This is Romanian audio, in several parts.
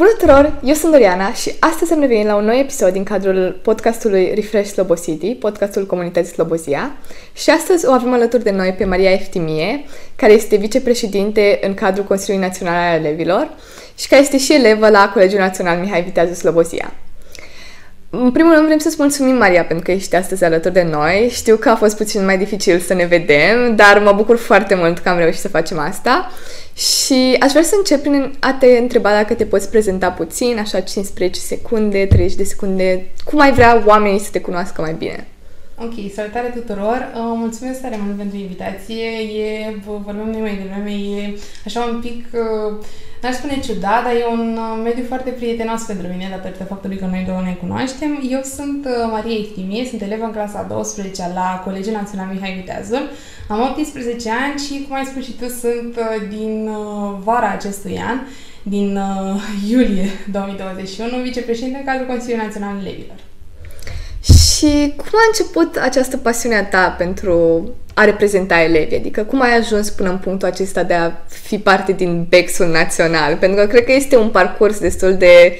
Bună tuturor, eu sunt Doriana și astăzi am revenit la un nou episod din cadrul podcastului Refresh Slobo City, podcastul comunității Slobozia. Și astăzi o avem alături de noi pe Maria Eftimie, care este vicepreședinte în cadrul Consiliului Național al Elevilor și care este și elevă la Colegiul Național Mihai Viteazu Slobozia. În primul rând vrem să-ți mulțumim, Maria, pentru că ești astăzi alături de noi. Știu că a fost puțin mai dificil să ne vedem, dar mă bucur foarte mult că am reușit să facem asta. Și aș vrea să încep prin a te întreba dacă te poți prezenta puțin, așa 15 secunde, 30 de secunde, cum ai vrea oamenii să te cunoască mai bine. Ok, salutare tuturor! Uh, mulțumesc tare mult pentru invitație. E, vorbim noi mai devreme, e așa un pic, uh, n-aș spune ciudat, dar e un uh, mediu foarte prietenos pentru mine, datorită faptului că noi două ne cunoaștem. Eu sunt Maria Iftimie, sunt elevă în clasa 12 la Colegiul Național Mihai Viteazul. Am 18 ani și, cum ai spus și tu, sunt din vara acestui an, din iulie 2021, vicepreședinte în cadrul Consiliului Național Elevilor. Și cum a început această pasiune a ta pentru a reprezenta elevii? Adică cum ai ajuns până în punctul acesta de a fi parte din Bexul Național? Pentru că cred că este un parcurs destul de,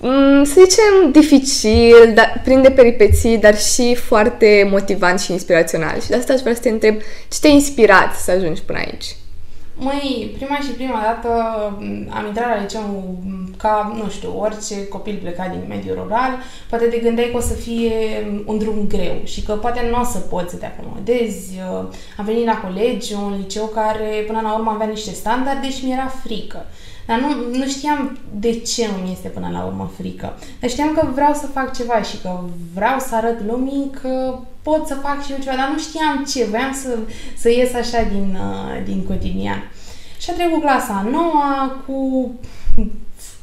mm, să zicem, dificil, dar, plin de peripeții, dar și foarte motivant și inspirațional. Și de asta aș vrea să te întreb ce te-a inspirat să ajungi până aici? Măi, prima și prima dată am intrat la liceu ca, nu știu, orice copil plecat din mediul rural, poate te gândeai că o să fie un drum greu și că poate nu o să poți să te acomodezi. Am venit la colegiu, un liceu care până la urmă avea niște standarde și mi-era frică. Dar nu, nu știam de ce nu mi este până la urmă frică. Dar știam că vreau să fac ceva și că vreau să arăt lumii că pot să fac și eu ceva, dar nu știam ce, voiam să, să ies așa din, uh, din cotidian. Și a trecut clasa a noua cu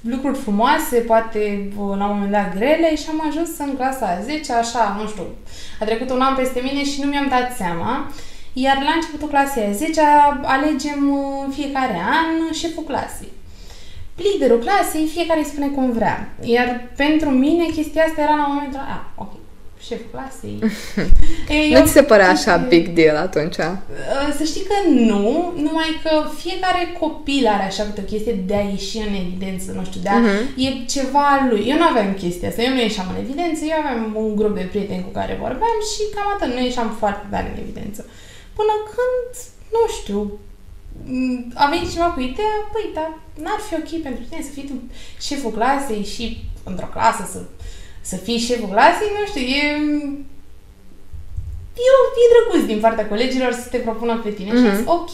lucruri frumoase, poate uh, la un moment dat grele și am ajuns în clasa a 10, așa, nu știu, a trecut un an peste mine și nu mi-am dat seama. Iar la începutul clasei a 10 alegem uh, în fiecare an șeful clasei. Liderul clasei, fiecare îi spune cum vrea. Iar pentru mine chestia asta era la momentul, a, ok, șeful clasei. Ei, nu ți se părea așa big deal atunci? Uh, să știi că nu, numai că fiecare copil are așa câte o chestie de a ieși în evidență, nu știu, de a, uh-huh. e ceva al lui. Eu nu aveam chestia asta, eu nu ieșeam în evidență, eu aveam un grup de prieteni cu care vorbeam și cam atât, nu ieșeam foarte tare în evidență. Până când, nu știu, a venit cineva cu ideea, păi, dar n-ar fi ok pentru tine să fii tu șeful clasei și într-o clasă să să fii șeful clasei, nu știu, e... E, e drăguț din partea colegilor să te propună pe tine mm-hmm. și am zis, ok.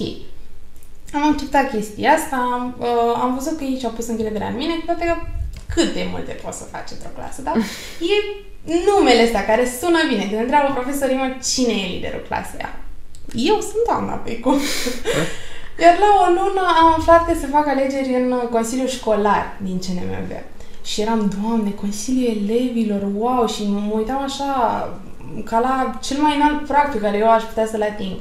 Am acceptat chestia asta, uh, am văzut că ei și-au pus încrederea în mine, cu toate că cât de multe poți să faci într-o clasă, dar e numele ăsta care sună bine. Când întreabă profesorii mă, cine e liderul clasei? Eu sunt doamna pe cum. Iar la o lună am aflat că se fac alegeri în Consiliul Școlar din CNMV. Și eram, Doamne, Consiliul Elevilor, wow, și mă uitam așa ca la cel mai înalt prag pe care eu aș putea să-l ating.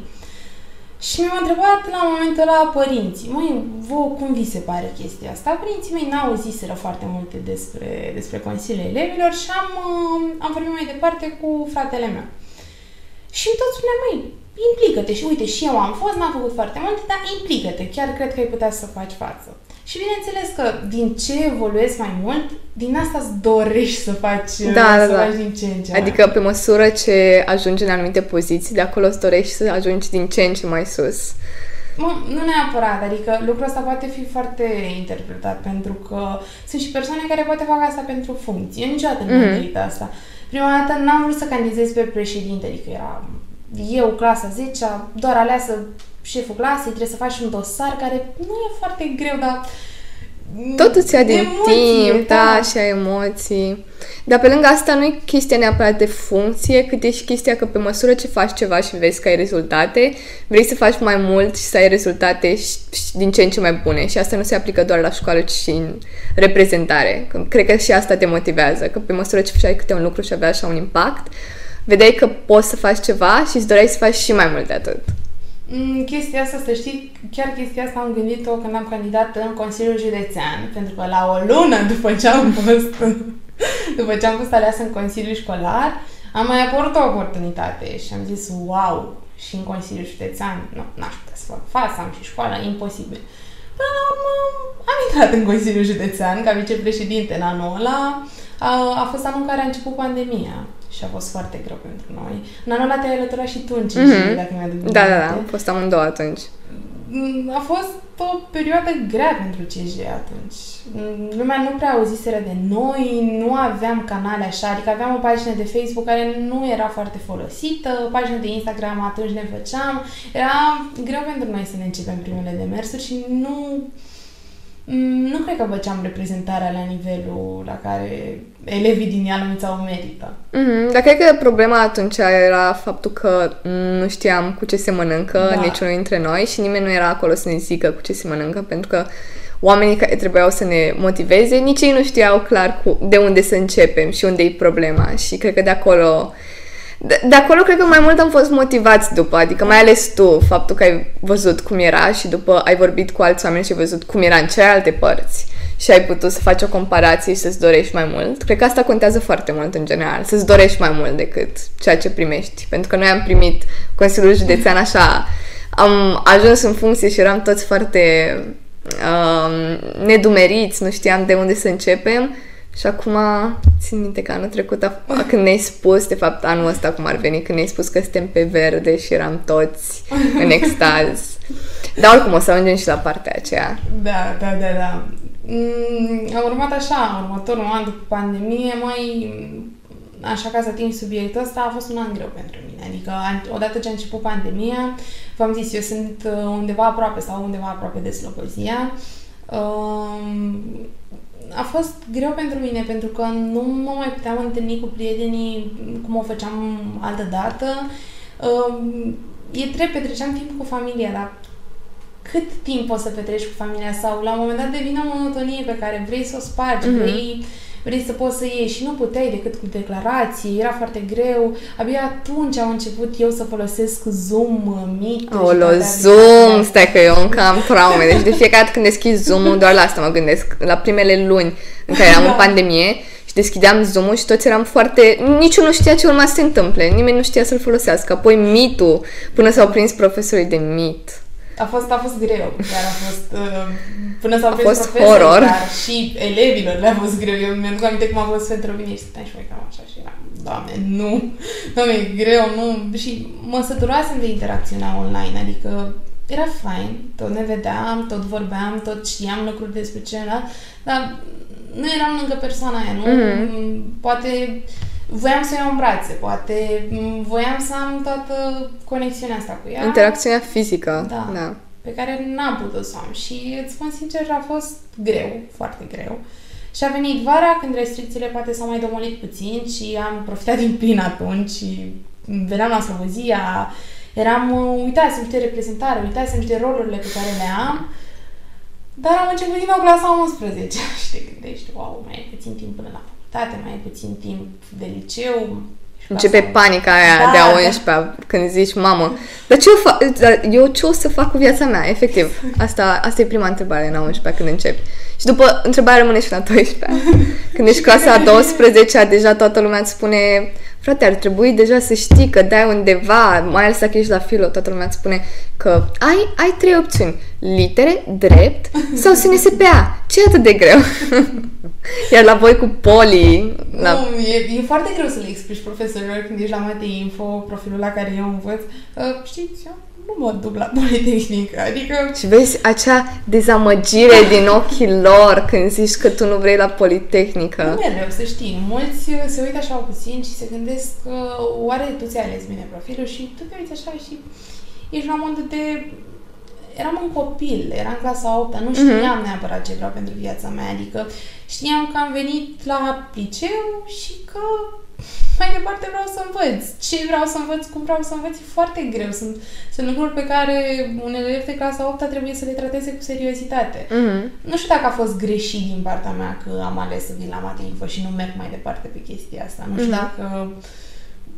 Și mi-am întrebat la momentul ăla părinții, măi, vouă cum vi se pare chestia asta? Părinții mei n-au ziseră foarte multe despre, despre Consiliul Elevilor și am, uh, am vorbit mai departe cu fratele meu. Și tot spunea, măi, implică-te și uite, și eu am fost, n-am făcut foarte multe, dar implică-te, chiar cred că ai putea să faci față. Și bineînțeles că din ce evoluezi mai mult, din asta îți dorești să faci, da, să da, faci da. din ce în ce Adică pe măsură ce ajungi în anumite poziții, de acolo îți dorești să ajungi din ce în ce mai sus. Mă, nu neapărat, adică lucrul ăsta poate fi foarte interpretat pentru că sunt și persoane care poate fac asta pentru funcție. niciodată nu mm-hmm. am asta. Prima dată n-am vrut să candidez pe președinte, adică era eu, clasa 10 doar aleasă șeful clasei, trebuie să faci un dosar care nu e foarte greu, dar tot îți ia din emoție, timp, da. da, și ai emoții. Dar pe lângă asta nu e chestia neapărat de funcție, cât e și chestia că pe măsură ce faci ceva și vezi că ai rezultate, vrei să faci mai mult și să ai rezultate și, și din ce în ce mai bune. Și asta nu se aplică doar la școală, ci și în reprezentare. Cred că și asta te motivează, că pe măsură ce făceai câte un lucru și avea așa un impact, vedeai că poți să faci ceva și îți doreai să faci și mai mult de atât. Mm, chestia asta, să știi, chiar chestia asta am gândit-o când am candidat în Consiliul Județean, pentru că la o lună după ce am fost, după ce am fost aleasă în Consiliul Școlar, am mai apărut o oportunitate și am zis, wow, și în Consiliul Județean, nu, n-aș putea să fac față, am și școală, imposibil. Până la urmă, am intrat în Consiliul Județean ca vicepreședinte în anul ăla. A, a fost anul în care a început pandemia și a fost foarte greu pentru noi. În anul ăla te-ai alăturat și tu în CG, mm-hmm. dacă mi-aduc Da, da, da, am fost amândouă atunci. Mm, a fost o perioadă grea pentru CG atunci. Mm, lumea nu prea auziseră de noi, nu aveam canale așa, adică aveam o pagină de Facebook care nu era foarte folosită, o pagină de Instagram atunci ne făceam. Era greu pentru noi să ne începem primele demersuri și nu Mm, nu cred că făceam reprezentarea la nivelul la care elevii din Ialomița o merită. Mm-hmm. Dar cred că problema atunci era faptul că nu știam cu ce se mănâncă da. niciunul dintre noi și nimeni nu era acolo să ne zică cu ce se mănâncă, pentru că oamenii care trebuiau să ne motiveze, nici ei nu știau clar cu, de unde să începem și unde e problema. Și cred că de acolo de, de acolo cred că mai mult am fost motivați după, adică mai ales tu, faptul că ai văzut cum era și după ai vorbit cu alți oameni și ai văzut cum era în celelalte părți și ai putut să faci o comparație și să-ți dorești mai mult. Cred că asta contează foarte mult în general, să-ți dorești mai mult decât ceea ce primești. Pentru că noi am primit Consiliul Județean așa, am ajuns în funcție și eram toți foarte um, nedumeriți, nu știam de unde să începem și acum țin minte că anul trecut, a, când ne-ai spus, de fapt anul ăsta cum ar veni, când ne-ai spus că suntem pe verde și eram toți în extaz. Dar oricum o să ajungem și la partea aceea. Da, da, da, da. Mm, am urmat așa, următorul an după pandemie, mai așa ca să ating subiectul ăsta, a fost un an greu pentru mine. Adică, odată ce a început pandemia, v-am zis, eu sunt uh, undeva aproape sau undeva aproape de Slobozia. Um, a fost greu pentru mine pentru că nu mă mai puteam întâlni cu prietenii cum o făceam altă dată. Um, e drept, petreceam timp cu familia, dar cât timp poți să petreci cu familia sau la un moment dat devine o monotonie pe care vrei să o spargi, mm-hmm. vrei vrei să poți să ieși și nu puteai decât cu declarații, era foarte greu. Abia atunci am început eu să folosesc Zoom, Meet. Olo, Zoom! Stai că eu încă am traume. Deci de fiecare dată când deschid Zoom-ul, doar la asta mă gândesc. La primele luni în care eram da. în pandemie, și deschideam Zoom-ul și toți eram foarte... Niciunul nu știa ce urma să se întâmple. Nimeni nu știa să-l folosească. Apoi Meet-ul, până s-au prins profesorii de Meet. A fost, a fost greu, chiar a fost, uh, până s-au prins profesori, horror. dar și elevilor le-a fost greu. Eu mi-am aminte cum a fost pentru mine și stăteam și mai cam așa și eram, doamne, nu, doamne, e greu, nu. Și mă săturasem de interacțiunea online, adică era fain, tot ne vedeam, tot vorbeam, tot știam lucruri despre celălalt, dar nu eram lângă persoana aia, nu? Mm-hmm. Poate voiam să iau în brațe, poate voiam să am toată conexiunea asta cu ea. Interacțiunea fizică. Da. da. Pe care n-am putut să am și îți spun sincer, a fost greu, foarte greu. Și a venit vara când restricțiile poate s-au mai domolit puțin și am profitat din plin atunci și veneam la Slovozia, eram, uitați niște reprezentare, uitați niște rolurile pe care le am, dar am început din nou clasa 11 și te gândești, wow, mai e puțin timp până la facultate, mai ai puțin timp de liceu. Începe panica aia da, de a 11 da. când zici, mamă, dar ce o fac, eu ce o să fac cu viața mea, efectiv. Asta, asta e prima întrebare în a 11 când începi. Și după întrebarea rămâne și la 12 Când ești clasa a 12 deja toată lumea îți spune frate, ar trebui deja să știi că dai undeva, mai ales dacă ești la filo, toată lumea îți spune că ai, ai trei opțiuni. Litere, drept sau SNSPA. Ce e atât de greu? Iar la voi cu poli... La... Nu, e, e foarte greu să le explici profesorilor când ești la Mate Info, profilul la care eu învăț. Uh, știți, eu nu mă duc la Politehnică, adică... Și vezi acea dezamăgire din ochii lor când zici că tu nu vrei la Politehnică. Nu mereu, să știi. Mulți se uită așa puțin și se gândesc că oare tu ți-ai ales bine profilul și tu te uiți așa și ești la modul de eram un copil, eram în clasa 8 nu mhm. știam mm-hmm. neapărat ce vreau pentru viața mea, adică știam că am venit la liceu și că mai departe vreau să învăț. Ce vreau să învăț, cum vreau să învăț, e foarte greu. Sunt, sunt lucruri pe care un elev de clasa 8 trebuie să le trateze cu seriozitate. Mm-hmm. Nu știu dacă a fost greșit din partea mea că am ales să vin la Mate Info și nu merg mai departe pe chestia asta. Nu știu mm-hmm. dacă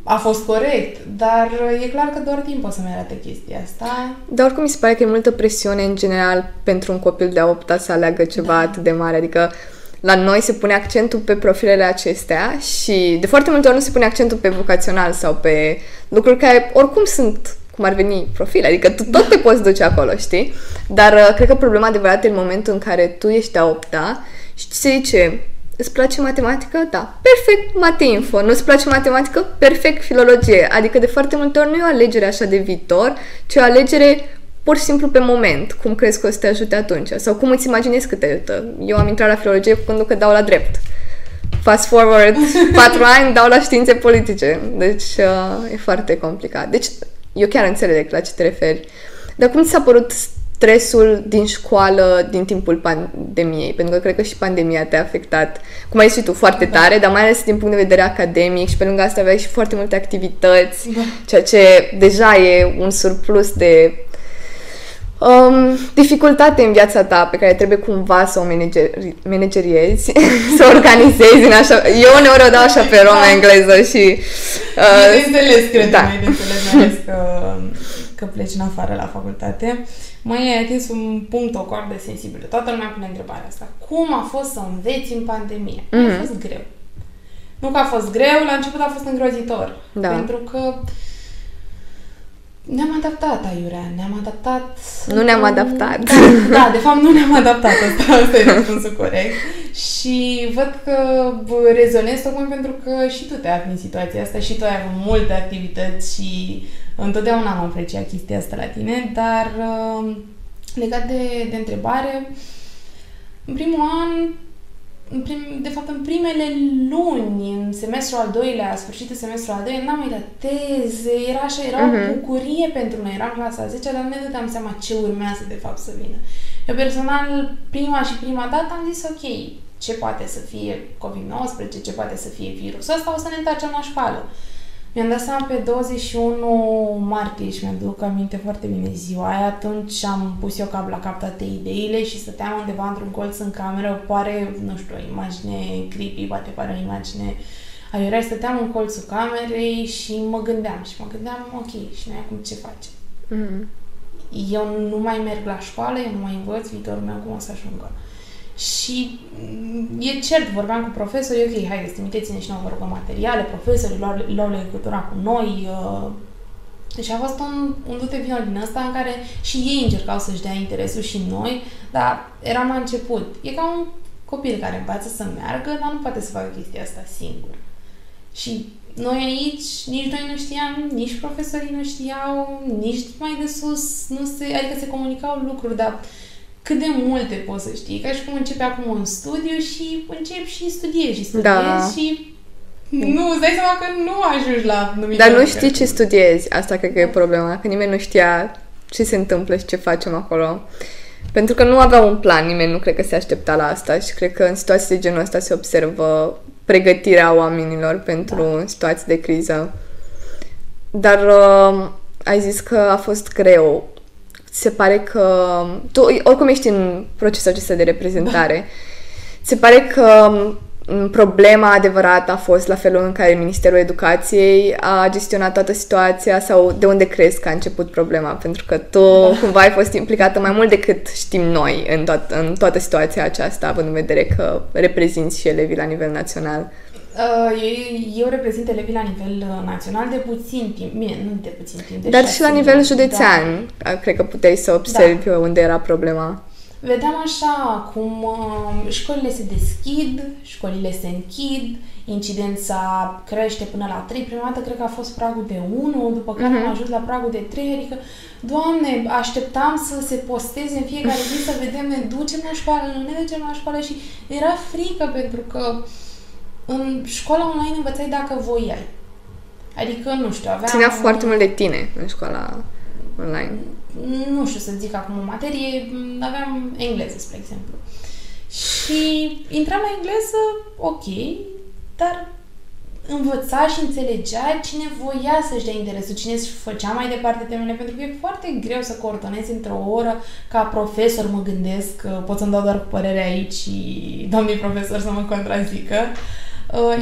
a fost corect, dar e clar că doar timp o să-mi arate chestia asta. Dar oricum mi se pare că e multă presiune în general pentru un copil de a opta să aleagă ceva da. atât de mare, adică la noi se pune accentul pe profilele acestea și de foarte multe ori nu se pune accentul pe vocațional sau pe lucruri care oricum sunt cum ar veni profil, adică tu tot te poți duce acolo, știi? Dar uh, cred că problema adevărată e în momentul în care tu ești a opta și ți se zice, îți place matematică? Da. Perfect, mate-info. Nu-ți place matematică? Perfect, filologie. Adică de foarte multe ori nu e o alegere așa de viitor, ci o alegere pur și simplu pe moment, cum crezi că o să te ajute atunci sau cum îți imaginezi că te ajută. Eu am intrat la filologie pentru că dau la drept. Fast forward, patru ani, dau la științe politice. Deci uh, e foarte complicat. Deci eu chiar înțeleg la ce te referi. Dar cum ți s-a părut stresul din școală din timpul pandemiei? Pentru că cred că și pandemia te-a afectat, cum ai zis tu, foarte da. tare, dar mai ales din punct de vedere academic și pe lângă asta aveai și foarte multe activități, da. ceea ce deja e un surplus de um, dificultate în viața ta pe care trebuie cumva să o manageri, manageriezi, să o organizezi în așa... Eu uneori o dau așa pe romă engleză și... Uh, de înțeles, cred da. mai de înțeles, mai ales că, că pleci în afară la facultate. Mai ai atins un punct, o coardă sensibilă. Toată lumea pune întrebarea asta. Cum a fost să înveți în pandemie? Mm-hmm. A fost greu. Nu că a fost greu, la început a fost îngrozitor. Da. Pentru că ne-am adaptat, Aiurea, ne-am adaptat... Nu ne-am adaptat. Da, da, de fapt nu ne-am adaptat, asta, asta e răspunsul corect. Și văd că rezonez tocmai pentru că și tu te afli în situația asta și tu ai avut multe activități și întotdeauna am apreciat chestia asta la tine, dar uh, legat de, de întrebare, în primul an în prim, de fapt, în primele luni, în semestrul al doilea, sfârșitul semestrul al doilea, n-am mai dat teze, era așa, era uh-huh. o mhm. bucurie pentru noi, eram clasa 10 dar nu ne dădeam seama ce urmează, de fapt, să vină. Eu personal, prima și prima dată am zis, ok, ce poate să fie COVID-19, ce poate să fie virusul ăsta, o să ne întoarcem la școală. Mi-am dat seama pe 21 martie și mi-aduc aminte foarte bine ziua aia. Atunci am pus eu cap la cap toate ideile și stăteam undeva într-un colț în cameră. Pare, nu știu, o imagine creepy, poate pare o imagine aiurea. Stăteam în colțul camerei și mă gândeam și mă gândeam, ok, și noi acum ce facem? Mm-hmm. Eu nu mai merg la școală, eu nu mai învăț, viitorul meu cum o să ajungă. Și e cert, vorbeam cu profesorii, ok, haideți, trimiteți-ne și nouă, vă rugăm, materiale, profesorii luau, luau legătura cu noi. Uh, deci a fost un, un dute vino din ăsta în care și ei încercau să-și dea interesul și noi, dar eram la început. E ca un copil care învață să meargă, dar nu poate să facă chestia asta singur. Și noi aici, nici noi nu știam, nici profesorii nu știau, nici mai de sus, nu se, adică se comunicau lucruri, dar cât de multe poți să știi. Ca și cum începe acum un studiu și încep și studiezi și studiezi da. și nu, îți dai seama că nu ajungi la numitor. Dar nu știi ce studiezi. Asta cred că e problema. Că nimeni nu știa ce se întâmplă și ce facem acolo. Pentru că nu avea un plan, nimeni nu cred că se aștepta la asta și cred că în situații de genul ăsta se observă pregătirea oamenilor pentru da. situații de criză. Dar uh, ai zis că a fost greu se pare că tu oricum ești în procesul acesta de reprezentare. Se pare că problema adevărată a fost la felul în care Ministerul Educației a gestionat toată situația sau de unde crezi că a început problema? Pentru că tu da. cumva ai fost implicată mai mult decât știm noi în, toat, în toată situația aceasta, având în vedere că reprezinți și elevii la nivel național. Uh, eu, eu reprezint elevii la nivel uh, național de puțin timp. Bine, nu de puțin timp. De Dar și la nivel județean, da. cred că puteai să observi da. unde era problema. Vedeam așa cum uh, școlile se deschid, școlile se închid, incidența crește până la 3. Prima dată cred că a fost pragul de 1, după care uh-huh. am ajuns la pragul de 3, adică, Doamne, așteptam să se posteze în fiecare zi să vedem, ne ducem la școală, nu ne ducem la școală și era frică pentru că uh, în școala online învățai dacă voiai. Adică, nu știu, aveam... Ținea foarte mult de tine în școala online. Nu știu să zic acum o materie, aveam engleză, spre exemplu. Și intram la engleză, ok, dar învăța și înțelegea cine voia să-și dea interesul, cine își făcea mai departe temele, pentru că e foarte greu să coordonezi într-o oră ca profesor, mă gândesc, pot să-mi dau doar cu părere aici și domnii profesor să mă contrazică. Uh,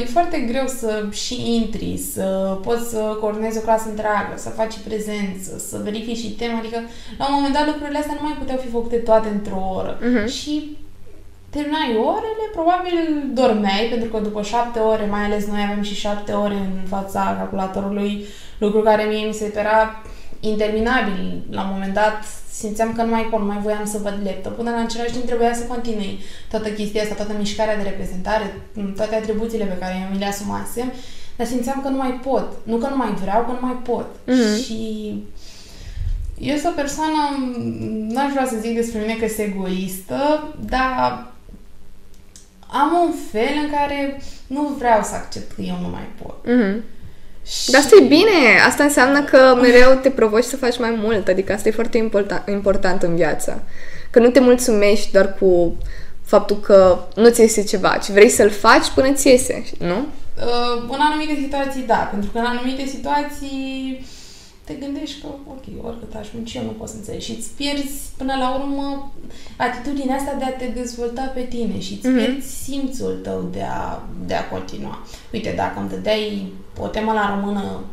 e foarte greu să și intri, să poți să coordonezi o clasă întreagă, să faci prezență, să verifici și tema, adică la un moment dat lucrurile astea nu mai puteau fi făcute toate într-o oră. Uh-huh. Și terminai orele, probabil dormeai, pentru că după șapte ore, mai ales noi avem și șapte ore în fața calculatorului, lucru care mie mi se părea interminabil. La un moment dat simțeam că nu mai pot, nu mai voiam să văd laptop. Până la același timp trebuia să continui toată chestia asta, toată mișcarea de reprezentare, toate atribuțiile pe care mi le asumasem, dar simțeam că nu mai pot. Nu că nu mai vreau, că nu mai pot. Mm-hmm. Și eu sunt o persoană, n-aș vrea să zic despre mine că sunt egoistă, dar am un fel în care nu vreau să accept că eu nu mai pot. Mm-hmm. Și... Dar asta e bine! Asta înseamnă că mereu te provoci să faci mai mult. Adică asta e foarte important, important în viață. Că nu te mulțumești doar cu faptul că nu ți iese ceva, ci vrei să-l faci până ți iese, nu? Uh, în anumite situații, da. Pentru că în anumite situații te gândești că, ok, oricât aș munci, eu nu pot să înțeleg. Și îți pierzi, până la urmă, atitudinea asta de a te dezvolta pe tine și îți mm-hmm. pierzi simțul tău de a, de a continua. Uite, dacă îmi dădeai o temă la română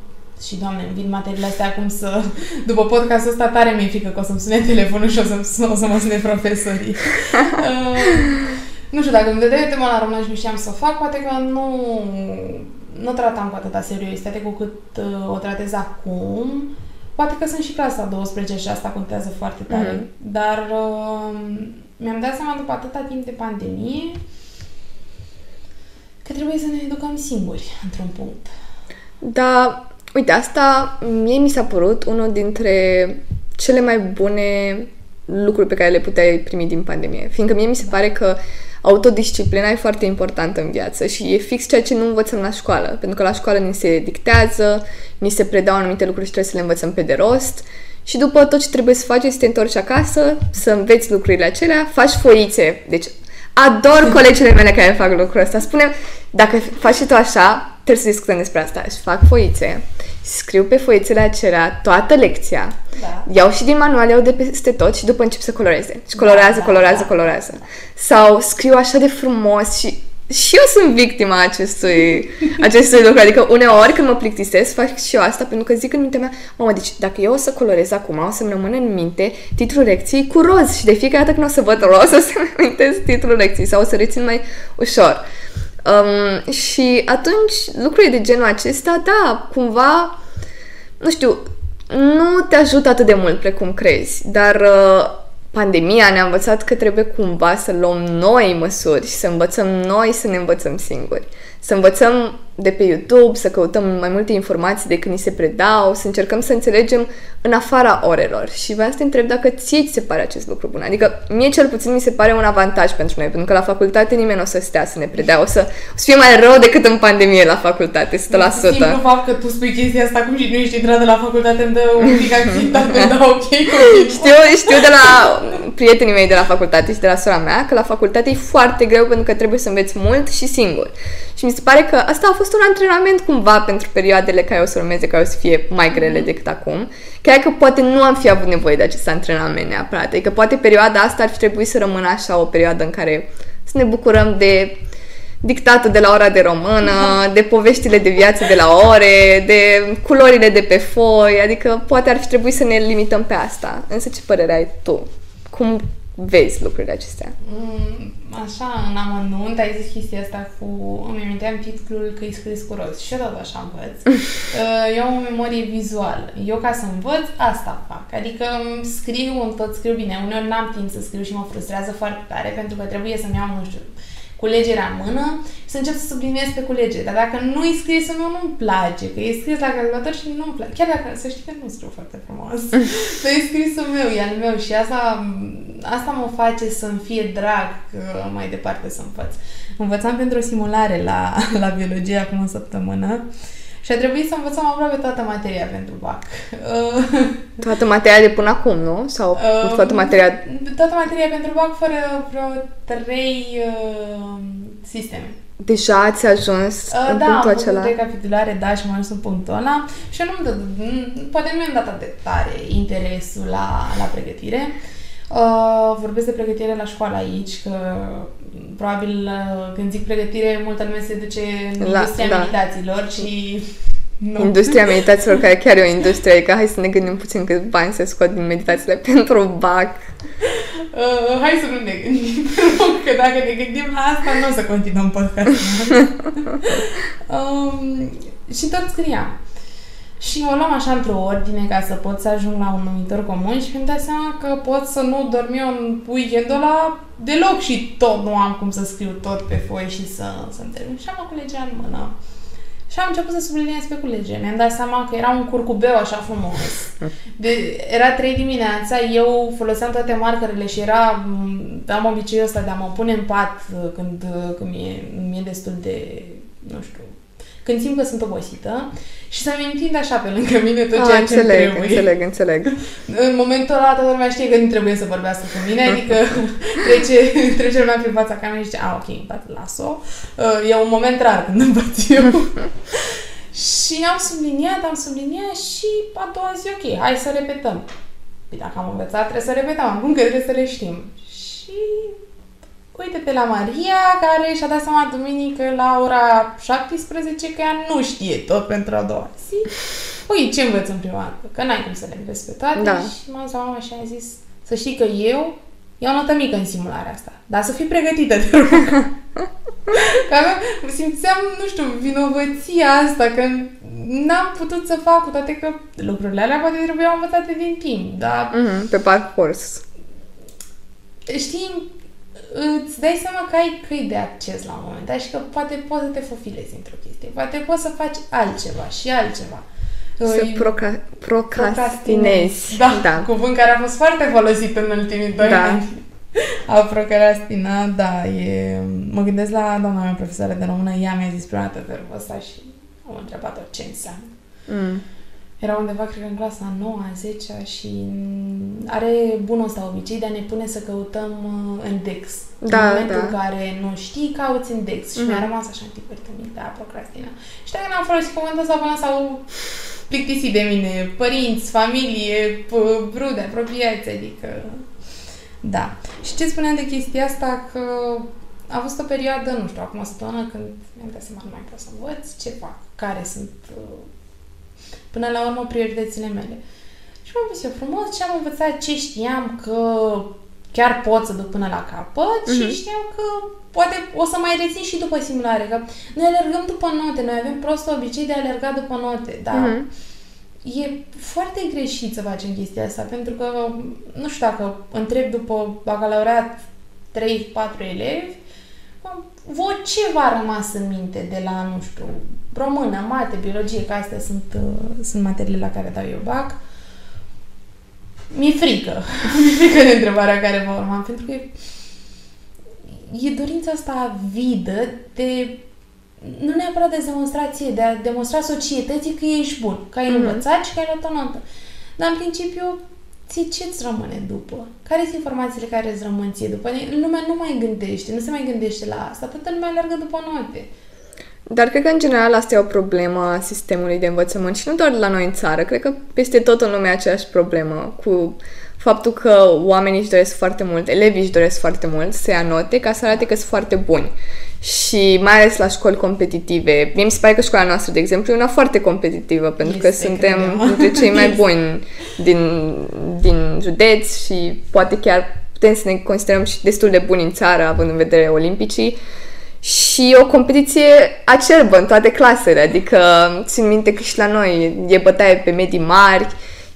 și, doamne, îmi vin materiile astea acum să... După podcastul ăsta tare mi-e frică că o să-mi sune telefonul și o să, o să mă sune profesorii. uh, nu știu, dacă îmi dădeai o temă la română și nu știam să o fac, poate că nu nu tratam cu atâta seriozitate cu cât uh, o tratez acum. Poate că sunt și clasa 12 și asta contează foarte tare. Mm-hmm. Dar uh, mi-am dat seama după atâta timp de pandemie că trebuie să ne educăm singuri, într-un punct. Da, uite, asta mie mi s-a părut unul dintre cele mai bune lucruri pe care le puteai primi din pandemie. Fiindcă mie mi se pare că autodisciplina e foarte importantă în viață și e fix ceea ce nu învățăm la școală. Pentru că la școală ni se dictează, ni se predau anumite lucruri și trebuie să le învățăm pe de rost și după tot ce trebuie să faci, să te întorci acasă, să înveți lucrurile acelea, faci foițe. Deci ador colegele mele care fac lucrul ăsta. Spune, dacă faci și tu așa, trebuie să discutăm despre asta. Și fac foițe, scriu pe foițele acelea toată lecția, da. iau și din manual, iau de peste tot și după încep să coloreze. Și colorează, da, colorează, da, colorează. Da. Sau scriu așa de frumos și și eu sunt victima acestui, acestui lucru. Adică uneori când mă plictisesc, fac și eu asta pentru că zic în mintea mea, mamă, deci dacă eu o să colorez acum, o să-mi rămână în minte titlul lecției cu roz și de fiecare dată când o să văd roz, o să-mi amintesc titlul lecției sau o să rețin mai ușor. Um, și atunci lucrurile de genul acesta, da, cumva, nu știu, nu te ajută atât de mult precum crezi, dar uh, pandemia ne-a învățat că trebuie cumva să luăm noi măsuri și să învățăm noi să ne învățăm singuri. Să învățăm de pe YouTube, să căutăm mai multe informații decât ni se predau, să încercăm să înțelegem în afara orelor. Și vreau să te întreb dacă ție ți se pare acest lucru bun. Adică mie cel puțin mi se pare un avantaj pentru noi, pentru că la facultate nimeni nu o să stea să ne predea, o să, o să fie mai rău decât în pandemie la facultate, 100%. Simplu fapt că tu spui chestia asta acum și nu ești intrat de la facultate îmi dă un pic anxietate, da, ok, știu, știu de la prietenii mei de la facultate și de la sora mea că la facultate e foarte greu pentru că trebuie să înveți mult și singur. Și mi se pare că asta a fost un antrenament cumva pentru perioadele care o să urmeze, care o să fie mai grele mm-hmm. decât acum. Chiar că poate nu am fi avut nevoie de acest antrenament neapărat. Adică poate perioada asta ar fi trebuit să rămână așa o perioadă în care să ne bucurăm de dictatul de la ora de română, mhm. de poveștile de viață de la ore, de culorile de pe foi, adică poate ar fi trebuit să ne limităm pe asta. Însă ce părere ai tu? Cum vezi lucrurile acestea? Mm, așa, în amănunt, ai zis chestia asta cu... Îmi aminteam titlul că e scris cu roz și eu tot așa învăț. Uh, eu am o memorie vizuală. Eu ca să învăț, asta fac. Adică scriu în tot, scriu bine. Uneori n-am timp să scriu și mă frustrează foarte tare pentru că trebuie să-mi iau, nu știu, culegerea în mână și să încep să subliniez pe culegere. Dar dacă nu e scris nu, nu-mi place, că e scris la calculator și nu-mi place. Chiar dacă, să știi că nu scriu foarte frumos. Dar e scrisul meu, e al meu și asta, asta mă face să-mi fie drag mai departe să învăț. Învățam pentru o simulare la, la biologie acum o săptămână și a trebuit să învățăm aproape toată materia pentru BAC. toată materia de până acum, nu? Sau uh, toată materia... Toată materia pentru BAC fără vreo trei uh, sisteme. Deja ați ajuns uh, în da, punctul am acela? Da, recapitulare, da, și am ajuns în punctul ăla. Și eu nu dă, poate nu mi-am dat atât de tare interesul la, la pregătire. Uh, vorbesc de pregătire la școală aici, că probabil uh, când zic pregătire, multă lume se duce în la, industria da. meditațiilor și... Nu. Industria meditațiilor, care chiar e o industrie, adică hai să ne gândim puțin cât bani se scot din meditațiile pentru BAC. Uh, hai să nu ne gândim, că dacă ne gândim la asta, nu o să continuăm podcastul. um, și tot scriam. Și o luam așa într-o ordine ca să pot să ajung la un numitor comun și mi-am dat seama că pot să nu dorm eu în weekendul ăla deloc și tot nu am cum să scriu tot pe foi și să, să-mi termin. Și am o culegea în mână. Și am început să subliniez pe culege. Mi-am dat seama că era un curcubeu așa frumos. De, era trei dimineața, eu foloseam toate markerele și era, am obiceiul ăsta de a mă pune în pat uh, când, uh, când mi-e, mi-e destul de, nu știu, când simt că sunt obosită și să-mi întind așa pe lângă mine tot ceea Ah, ce înțeleg, trebuie. înțeleg, înțeleg. În momentul ăla toată lumea știe că nu trebuie să vorbească cu mine, adică trece, trece lumea prin fața camerei și zice, a, ok, împac, las-o. Uh, E un moment rar când învăț eu. și am subliniat, am subliniat și a doua zi, ok, hai să repetăm. Păi dacă am învățat, trebuie să repetăm, acum că trebuie să le știm. Și uite-te la Maria, care și-a dat seama duminică la ora 17 că ea nu știe tot pentru a doua zi. Ui, ce învăț în prima dată? Că n-ai cum să le înveți pe toate. Da. Și m-am zis la mama și am zis să știi că eu iau notă mică în simularea asta. Dar să fii pregătită, te rog. că aveam, simțeam, nu știu, vinovăția asta, că n-am putut să fac, cu toate că lucrurile alea poate trebuiau învățate din timp, dar Mhm, pe parcurs. știi, îți dai seama că ai căi de acces la un moment dat și că poate poți să te fofilezi într-o chestie, poate poți să faci altceva și altceva. Să Îi- proca- procrastinezi. Da, da. cuvânt care a fost foarte folosit în ultimii doi Da. ani. A procrastina, da, e... Mă gândesc la doamna mea profesoară de română, ea mi-a zis prima dată verbul ăsta și am întrebat-o ce înseamnă. Mm. Era undeva, cred că în clasa a 9 a 10 și are bunul ăsta obicei de a ne pune să căutăm uh, index. Da, în momentul da. în care nu știi, cauți index. Și Mhm. mi-a rămas așa în tipuri de minte, a procrastina. Și dacă n-am folosit cuvântul ăsta până s-au plictisit de mine părinți, familie, p- rude, apropiați, adică... Da. Și ce spuneam de chestia asta, că a fost o perioadă, nu știu, acum o săptămână, când mi-am dat seama, nu mai pot să învăț, ce fac, care sunt, uh, până la urmă, prioritățile mele. Și m-am pus eu frumos și am învățat ce știam că chiar pot să duc până la capăt mm-hmm. Mhm. și știam că poate o să mai rețin și după simulare, că noi alergăm după note, noi avem prost obicei de a alerga după note, dar Mhm. e foarte greșit să facem chestia asta, pentru că, nu știu dacă întreb după bacalaureat 3-4 elevi, voi ce v-a rămas în minte de la, nu știu, română, mate, biologie, că astea sunt, uh, sunt materiile la care dau eu bac, mi-e frică. mi-e frică de întrebarea care va urma, pentru că e, e dorința asta vidă de nu neapărat de demonstrație, de a demonstra societății că ești bun, că ai Mhm. învățat și că ai luat o notă. Dar, în principiu, ție ce-ți rămâne după? Care sunt informațiile care îți rămân ție după? Lumea nu mai gândește, nu se mai gândește la asta. Toată lumea alergă după note. Dar cred că, în general, asta e o problemă a sistemului de învățământ și nu doar la noi în țară. Cred că peste tot în lume e aceeași problemă cu faptul că oamenii își doresc foarte mult, elevii își doresc foarte mult să ia note ca să arate că sunt foarte buni. Și mai ales la școli competitive. Mie mi se pare că școala noastră, de exemplu, e una foarte competitivă, pentru că Este, suntem credem. dintre cei mai Este. buni din, din județ și poate chiar putem să ne considerăm și destul de buni în țară, având în vedere olimpicii. Și e o competiție acerbă în toate clasele, adică țin minte că și la noi e bătaie pe medii mari,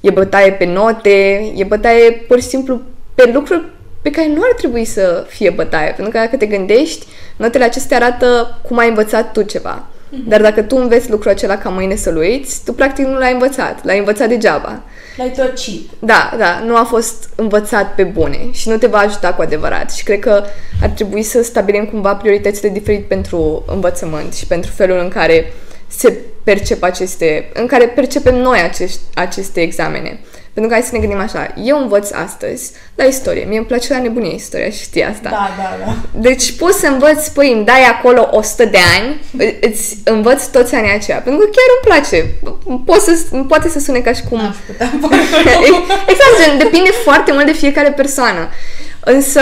e bătaie pe note, e bătaie pur și simplu pe lucruri pe care nu ar trebui să fie bătaie, pentru că dacă te gândești, notele acestea arată cum ai învățat tu ceva. Dar dacă tu înveți lucrul acela ca mâine să-l uiți, tu practic nu l-ai învățat, l-ai învățat degeaba. L-ai tocit. Da, da, nu a fost învățat pe bune și nu te va ajuta cu adevărat. Și cred că ar trebui să stabilim cumva prioritățile diferit pentru învățământ și pentru felul în care se percep aceste, în care percepem noi acești, aceste examene. Pentru că hai să ne gândim așa, eu învăț astăzi la istorie, mie îmi place la nebunie istoria și știi asta. Da, da, da. Deci poți să învăț, păi îmi dai acolo 100 de ani, î- îți învăț toți anii aceia, pentru că chiar îmi place. Pot să, poate să sune ca și cum N-aș putea exact, gen, depinde foarte mult de fiecare persoană. Însă,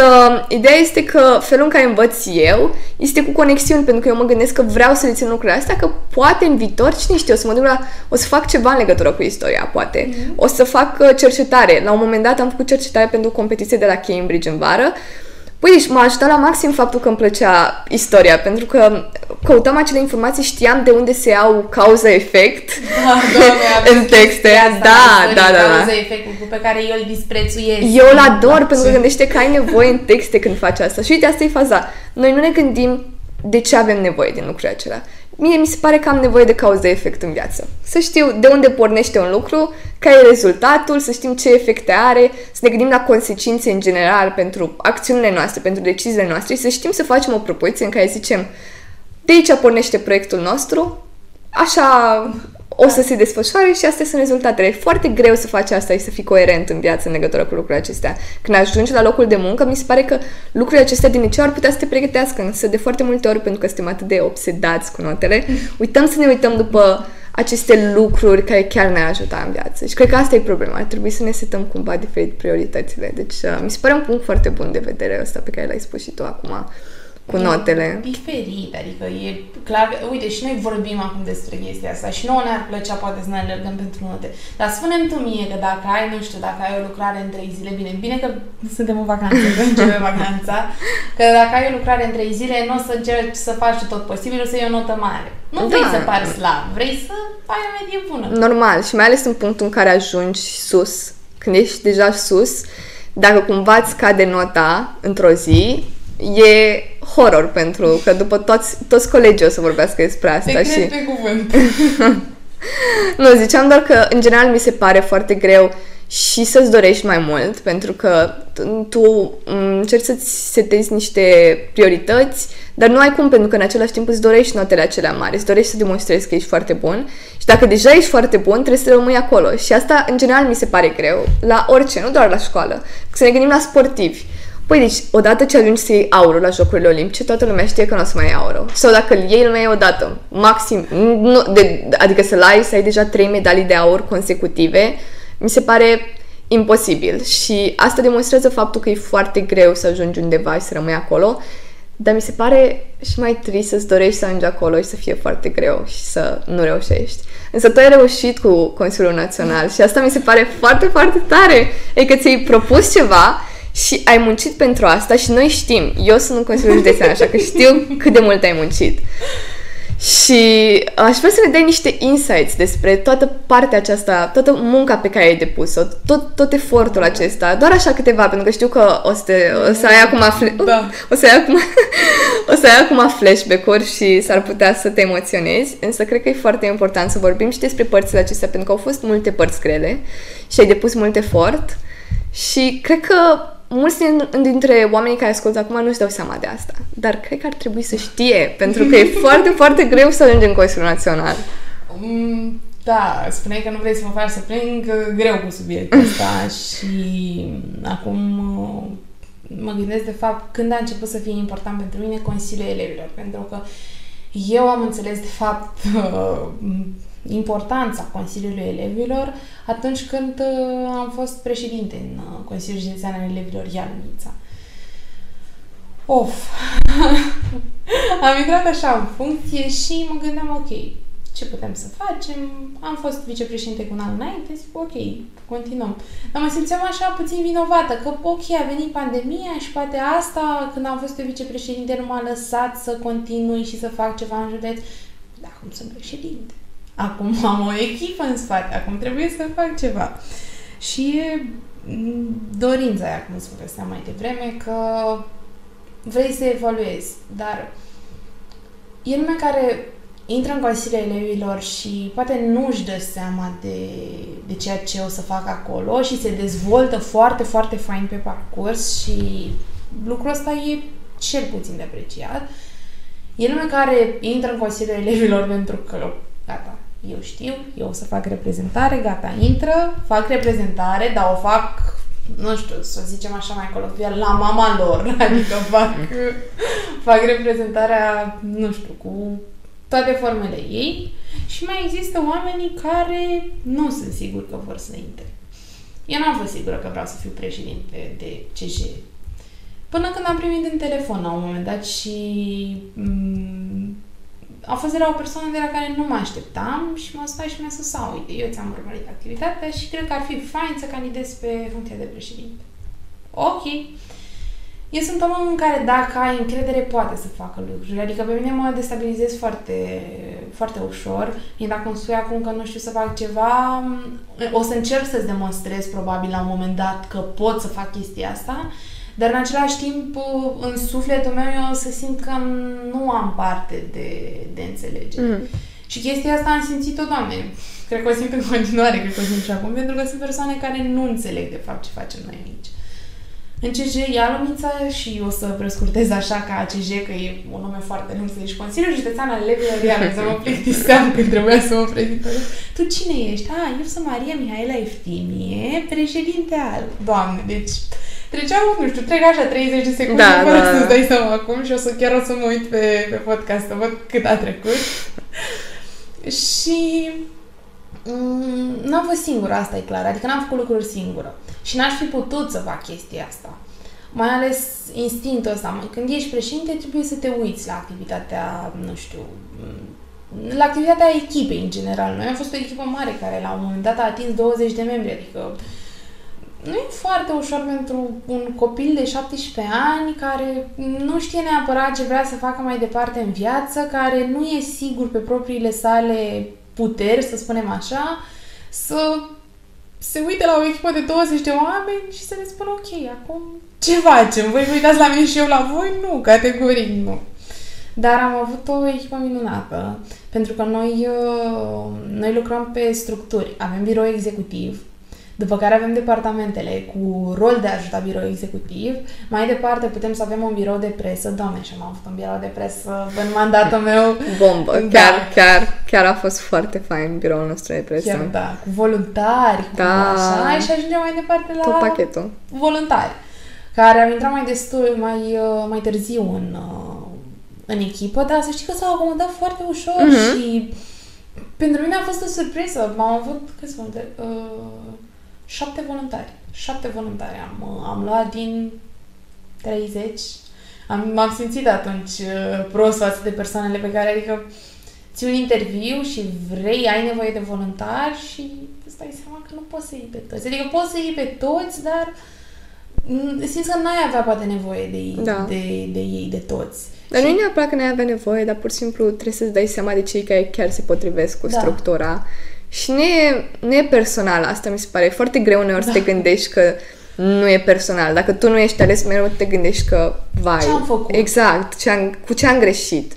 ideea este că felul în care învăț eu este cu conexiuni, pentru că eu mă gândesc că vreau să rețin lucrurile astea, că poate în viitor, cine știe, o să mă duc la, o să fac ceva în legătură cu istoria, poate. Mm-hmm. O să fac uh, cercetare. La un moment dat am făcut cercetare pentru o competiție de la Cambridge în vară, Păi, deci m-a ajutat la maxim faptul că îmi plăcea istoria, pentru că căutam acele informații, știam de unde se iau cauza-efect Da, doamne, în texte. asta, Da, da, da, da. Cauza efectul pe care eu îl disprețuiesc. Eu îl ador Da, pentru că gândește că ai nevoie în texte când faci asta. Și uite, asta e faza. Noi nu ne gândim de ce avem nevoie din lucrurile acelea. Mie mi se pare că am nevoie de cauză-efect în viață. Să știu de unde pornește un lucru, care e rezultatul, să știm ce efecte are, să ne gândim la consecințe în general pentru acțiunile noastre, pentru deciziile noastre și să știm să facem o propoziție în care zicem de aici pornește proiectul nostru, așa o să se desfășoare și astea sunt rezultatele. E foarte greu să faci asta și să fii coerent în viață în legătură cu lucrurile acestea. Când ajungi la locul de muncă, mi se pare că lucrurile acestea din liceu ar putea să te pregătească, însă de foarte multe ori, pentru că suntem atât de obsedați cu notele, uităm să ne uităm după aceste lucruri care chiar ne ajută în viață. Și cred că asta e problema. Ar trebui să ne setăm cumva diferit prioritățile. Deci uh, mi se pare un punct foarte bun de vedere ăsta pe care l-ai spus și tu acum cu notele. E diferit, adică e clar, că- uite, și noi vorbim acum despre chestia asta și nouă ne-ar plăcea poate să ne alergăm pentru note. Dar spune-mi tu mie că dacă ai, nu știu, dacă ai o lucrare în trei zile, bine, bine că suntem în vacanță, că începe vacanța, că dacă ai o lucrare în trei zile, nu o să încerci să faci tot posibilul să iei o notă mare. Nu Da. vrei să pari slab, vrei să ai o medie bună. Normal, și mai ales în punctul în care ajungi sus, când ești deja sus, dacă cumva îți scade nota într-o zi, e horror pentru că după toți, toți colegii o să vorbească despre Te asta cred și... pe cuvânt. Nu, ziceam doar că în general mi se pare foarte greu și să-ți dorești mai mult, pentru că t- tu m, încerci să-ți setezi niște priorități, dar nu ai cum, pentru că în același timp îți dorești notele acelea mari, îți dorești să demonstrezi că ești foarte bun și dacă deja ești foarte bun, trebuie să rămâi acolo. Și asta, în general, mi se pare greu, la orice, nu doar la școală. Să ne gândim la sportivi. Păi, deci, odată ce ajungi să iei aurul la Jocurile Olimpice, toată lumea știe că nu o să mai iei aurul. Sau dacă îl iei, îl mai iei odată. Maxim. Nu, de, adică să-l ai, să ai deja trei medalii de aur consecutive, mi se pare imposibil. Și asta demonstrează faptul că e foarte greu să ajungi undeva și să rămâi acolo. Dar mi se pare și mai trist să-ți dorești să ajungi acolo și să fie foarte greu și să nu reușești. Însă tu ai reușit cu Consiliul Național și asta mi se pare foarte, foarte tare. E că ți-ai propus ceva și ai muncit pentru asta și noi știm. Eu sunt în Consiliul Județean, așa că știu cât de mult ai muncit. Și aș vrea să ne dai niște insights despre toată partea aceasta, toată munca pe care ai depus-o, tot, tot efortul acesta, doar așa câteva, pentru că știu că o să, te, o să ai acum fle- Da. o să ai acum o să ai acum flashback-uri și s-ar putea să te emoționezi, însă cred că e foarte important să vorbim și despre părțile acestea, pentru că au fost multe părți grele și ai depus mult efort și cred că mulți din- dintre oamenii care ascultă acum nu-și dau seama de asta. Dar cred că ar trebui să știe, pentru că e foarte, foarte greu să ajungem în Consiliul Național. Mm, Da, spuneai că nu vrei să mă faci să plâng uh, greu cu subiectul ăsta și acum uh, mă gândesc de fapt când a început să fie important pentru mine Consiliul Elevilor, pentru că eu am înțeles de fapt uh, importanța Consiliului Elevilor atunci când uh, am fost președinte în uh, Consiliul Județean al Elevilor Ialnița. Of! am intrat așa în funcție și mă gândeam, ok, ce putem să facem? Am fost vicepreședinte cu un an înainte, zic, ok, continuăm. Dar mă simțeam așa puțin vinovată, că ok, a venit pandemia și poate asta, când am fost eu vicepreședinte, nu m-a lăsat să continui și să fac ceva în județ. Dar acum sunt președinte. Acum am o echipă în spate, acum trebuie să fac ceva. Și e m, dorința aia, cum spuneam mai devreme, că vrei să evoluezi, dar e lumea care intră în Consiliul Elevilor și poate nu își dă seama de, de ceea ce o să facă acolo și se dezvoltă foarte, foarte fain pe parcurs și lucrul ăsta e cel puțin de apreciat. E lumea care intră în Consiliul Elevilor pentru că, gata, eu știu, eu o să fac reprezentare, gata, intră, fac reprezentare, dar o fac, nu știu, să zicem așa mai coloquial, la mama lor, adică fac, fac reprezentarea, nu știu, cu toate formele ei și mai există oamenii care nu sunt siguri că vor să intre. Eu nu am fost sigură că vreau să fiu președinte de CJ. Până când am primit în telefon la un moment dat și m- a fost de la o persoană de la care nu mă așteptam și m-a sunat și mi-a spus, sau, uite, eu ți-am urmărit activitatea și cred că ar fi fain să candidez pe funcția de președinte. Ok. eu sunt un om în care dacă ai încredere poate să facă lucruri. Adică pe mine mă destabilizez foarte, foarte ușor. E dacă îmi spui acum că nu știu să fac ceva, o să încerc să-ți demonstrez probabil la un moment dat că pot să fac chestia asta, dar în același timp în sufletul meu eu o să simt că nu am parte de, de înțelegere. Mm. Și chestia asta am simțit-o, Doamne, cred că o simt în continuare, cred că o simt și acum, pentru că sunt persoane care nu înțeleg de fapt ce facem noi aici. În CJ ia lumința și o să prescurtez așa ca CJ, că e un nume foarte lung, deci Consiliul Județean al Elevilor Reale, să mă plictiseam când trebuia să mă prezint. Tu cine ești? Ah, eu sunt Maria Mihaela Eftimie, președinte al... Doamne, deci treceau, nu știu, trec așa 30 de secunde da, fără da, să-ți dai seama acum și o să chiar o să mă uit pe, pe podcast să văd cât a trecut. și Mm, n-am fost singură, asta e clar. Adică n-am făcut lucruri singură. Și n-aș fi putut să fac chestia asta. Mai ales instinctul ăsta. Când ești președinte, trebuie să te uiți la activitatea, nu știu, mm, la activitatea echipei în general. Noi am fost o echipă mare care la un moment dat a atins 20 de membri, adică nu e foarte ușor pentru un copil de 17 ani care nu știe neapărat ce vrea să facă mai departe în viață, care nu e sigur pe propriile sale puteri, să spunem așa, să se uite la o echipă de 20 de oameni și să le spună, ok, acum ce facem? Voi vă uitați la mine și eu la voi? Nu, categoric nu. Dar am avut o echipă minunată, pentru că noi, uh, noi lucrăm pe structuri. Avem birou executiv, după care avem departamentele cu rol de a ajuta birou executiv. Mai departe putem să avem un birou de presă. Doamne, și am avut un birou de presă în mandatul meu. Bombă! Da. Chiar, chiar, chiar a fost foarte fain biroul nostru de presă. Chiar, da. Cu voluntari, cu da. așa. Și ajungem mai departe la... Tot pachetul. Voluntari. Care am intrat mai destul, mai, uh, mai târziu în, uh, în echipă, dar să știi că s-au acomodat foarte ușor uh-huh. și pentru mine a fost o surpriză. M-am avut, câți de, uh, șapte voluntari. Șapte voluntari am, am luat din 30. Am, m-am simțit atunci uh, prost față de persoanele pe care, adică ții un interviu și vrei, ai nevoie de voluntari și îți dai seama că nu poți să iei pe toți. Adică poți să iei pe toți, dar simți că n-ai avea poate nevoie de ei, da. de, de ei, de toți. Dar și... nu e neapărat că n-ai avea nevoie, dar pur și simplu trebuie să-ți dai seama de cei care chiar se potrivesc cu da. structura și nu e, nu e personal, asta mi se pare. E foarte greu uneori da. să te da. gândești că nu e personal. Dacă tu nu ești ales, mereu te gândești că, vai... Ce am făcut? Exact, ce am, cu ce am greșit.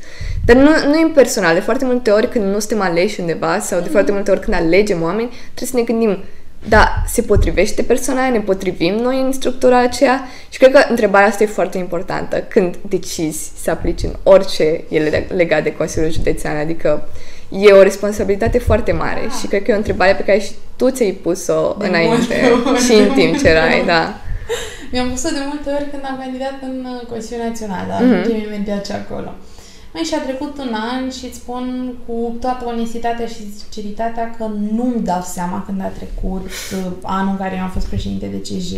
Dar nu, nu e personal. De foarte multe ori când nu suntem aleși undeva sau de foarte multe ori când alegem oameni, trebuie să ne gândim, da, se potrivește persoana ne potrivim noi în structura aceea și cred că întrebarea asta e foarte importantă când decizi să aplici în orice e legat de Consiliul Județean, adică e o responsabilitate foarte mare ah. și cred că e o întrebare pe care și tu ți-ai pus-o de înainte și în timp ce erai, da. Mi-am pus-o de multe ori când am candidat în uh, Consiliul Național, dar mm-hmm. mi imediat ce acolo. Mai și a trecut un an și îți spun cu toată onestitatea și sinceritatea că nu-mi dau seama când a trecut uh, anul în care am fost președinte de CJ.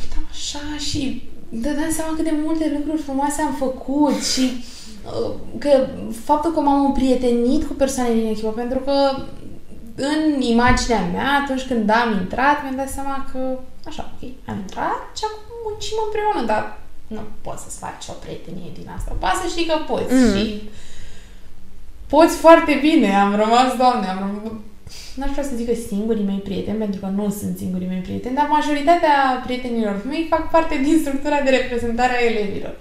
Uitam așa și dădeam seama cât de multe lucruri frumoase am făcut și Uh, că faptul că m-am împrietenit cu persoane din echipă, pentru că în imaginea mea, atunci când am intrat, mi-am dat seama că, așa, ok, am intrat și acum muncim împreună, dar nu poți să-ți faci o prietenie din asta. Poate să știi că poți mm. și poți foarte bine. Am rămas, doamne, am rămas... N-aș vrea să zic că singurii mei prieteni, pentru că nu sunt singurii mei prieteni, dar majoritatea prietenilor mei fac parte din structura de reprezentare a elevilor.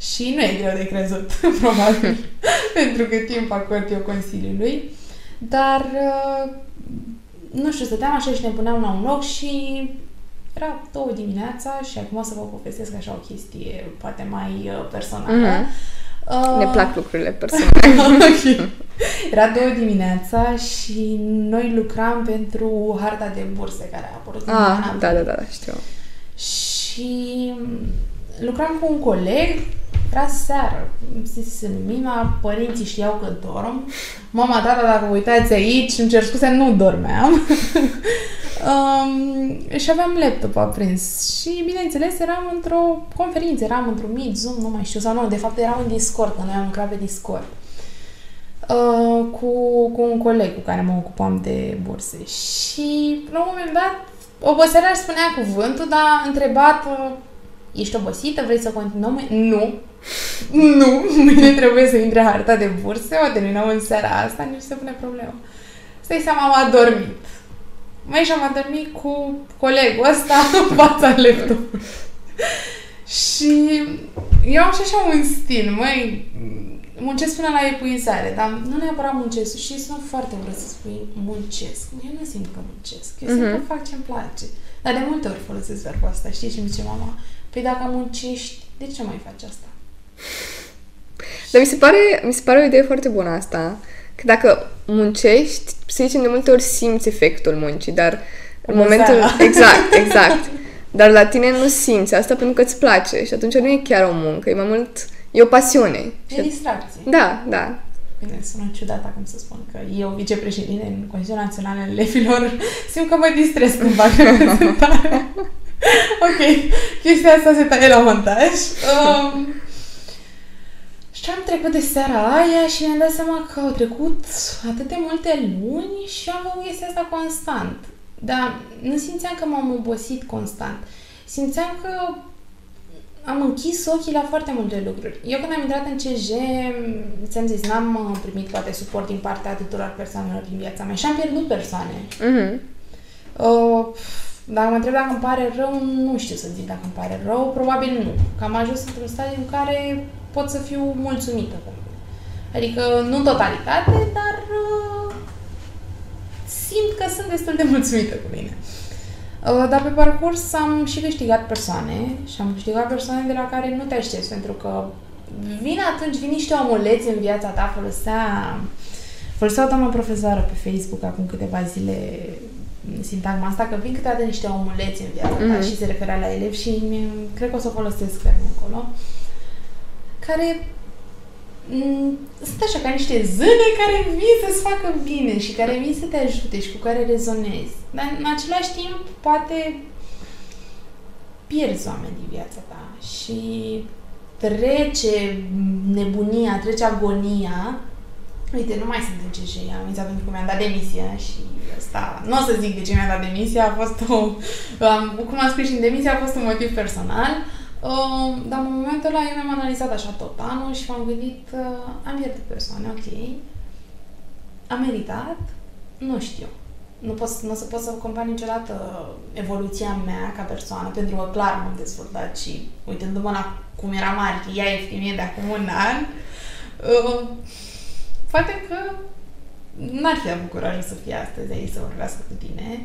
Și nu e greu de crezut, probabil, pentru că timp acord eu Consiliului. Dar, uh, nu știu, stăteam așa și ne puneam la un loc și era două dimineața și acum o să vă povestesc așa o chestie poate mai uh, personală. Mm-hmm. Uh... Ne plac lucrurile personale. okay. Era două dimineața și noi lucram pentru harta de burse care a apărut ah, în ah, da, da, da, știu. Și lucram cu un coleg era seară, zis Mina, părinții știau că dorm. Mama, tata, dacă vă uitați aici, îmi cer scuze, nu dormeam. um, și aveam laptop aprins. Și, bineînțeles, eram într-o conferință, eram într-un Meet, Zoom, nu mai știu, sau nu, de fapt eram în Discord, că noi am lucrat pe Discord. Uh, cu, cu un coleg cu care mă ocupam de burse. Și, la un moment dat, oboseala își spunea cuvântul, dar întrebat, ești obosită, vrei să continuăm? Nu. Nu, mâine trebuie să intre harta de burse, o terminăm în seara asta, nici se pune problemă. Stai seama, am adormit. Mai și am adormit cu colegul ăsta în fața laptopului. și eu am și așa un stil, măi, muncesc până la epuizare, dar nu neapărat muncesc și sunt foarte urât să spui muncesc. Eu nu simt că muncesc, eu simt uh-huh. că fac ce-mi place. Dar de multe ori folosesc verbul ăsta, știi? Și mi zice mama, păi dacă muncești, de ce mai faci asta? Dar mi se pare, mi se pare o idee foarte bună asta. Că dacă muncești, să zicem, de multe ori simți efectul muncii, dar în momentul... Exact, exact. Dar la tine nu simți asta pentru că îți place și atunci nu e chiar o muncă, e mai mult E o pasiune. E distracție. Da, da. Bine, sună ciudat acum să spun că eu, vicepreședinte în Consiliul Național al Elefilor, simt că mă distrez când fac reprezentare. ok, chestia asta se taie la montaj. Um, și am trecut de seara aia și mi-am dat seama că au trecut atât de multe luni și am făcut chestia asta constant. Dar nu simțeam că m-am obosit constant. Simțeam că am închis ochii la foarte multe lucruri. Eu când am intrat în CJ, ți-am zis, n-am uh, primit poate suport din partea tuturor persoanelor din viața mea și am pierdut persoane. Uh-huh. Uh, dacă mă întreb dacă îmi pare rău, nu știu să zic dacă îmi pare rău, probabil nu. Că am ajuns într-un stadiu în care pot să fiu mulțumită. Adică, nu în totalitate, dar uh, simt că sunt destul de mulțumită cu mine. Uh, dar pe parcurs am și câștigat persoane și am câștigat persoane de la care nu te aștepți, pentru că vin atunci, vin niște omuleți în viața ta, folosea, folosea o doamnă profesoară pe Facebook acum câteva zile sintagma asta, că vin câteodată niște omuleți în viața ta mm-hmm. și se referea la elevi și cred că o să o folosesc de acolo, care Mm, sunt așa ca niște zâne care vin să-ți facă bine și care vin să te ajute și cu care rezonezi. Dar în același timp, poate pierzi oameni din viața ta și trece nebunia, trece agonia. Uite, nu mai sunt în CJ, am amizat pentru că mi-am dat demisia și asta, nu o să zic de ce mi-am dat demisia, a fost o, um, cum am spus și în demisia, a fost un motiv personal. Uh, Uh, dar în momentul ăla eu mi-am analizat așa tot anul și m-am gândit, uh, am pierdut persoane, ok, am meritat, nu știu. Nu, pot, nu o să pot să compar niciodată evoluția mea ca persoană, pentru că clar m-am dezvoltat și uitându-mă la cum era mare, ea e de acum un an, uh, poate că n-ar fi avut curajul să fie astăzi aici să vorbească cu tine. Uh,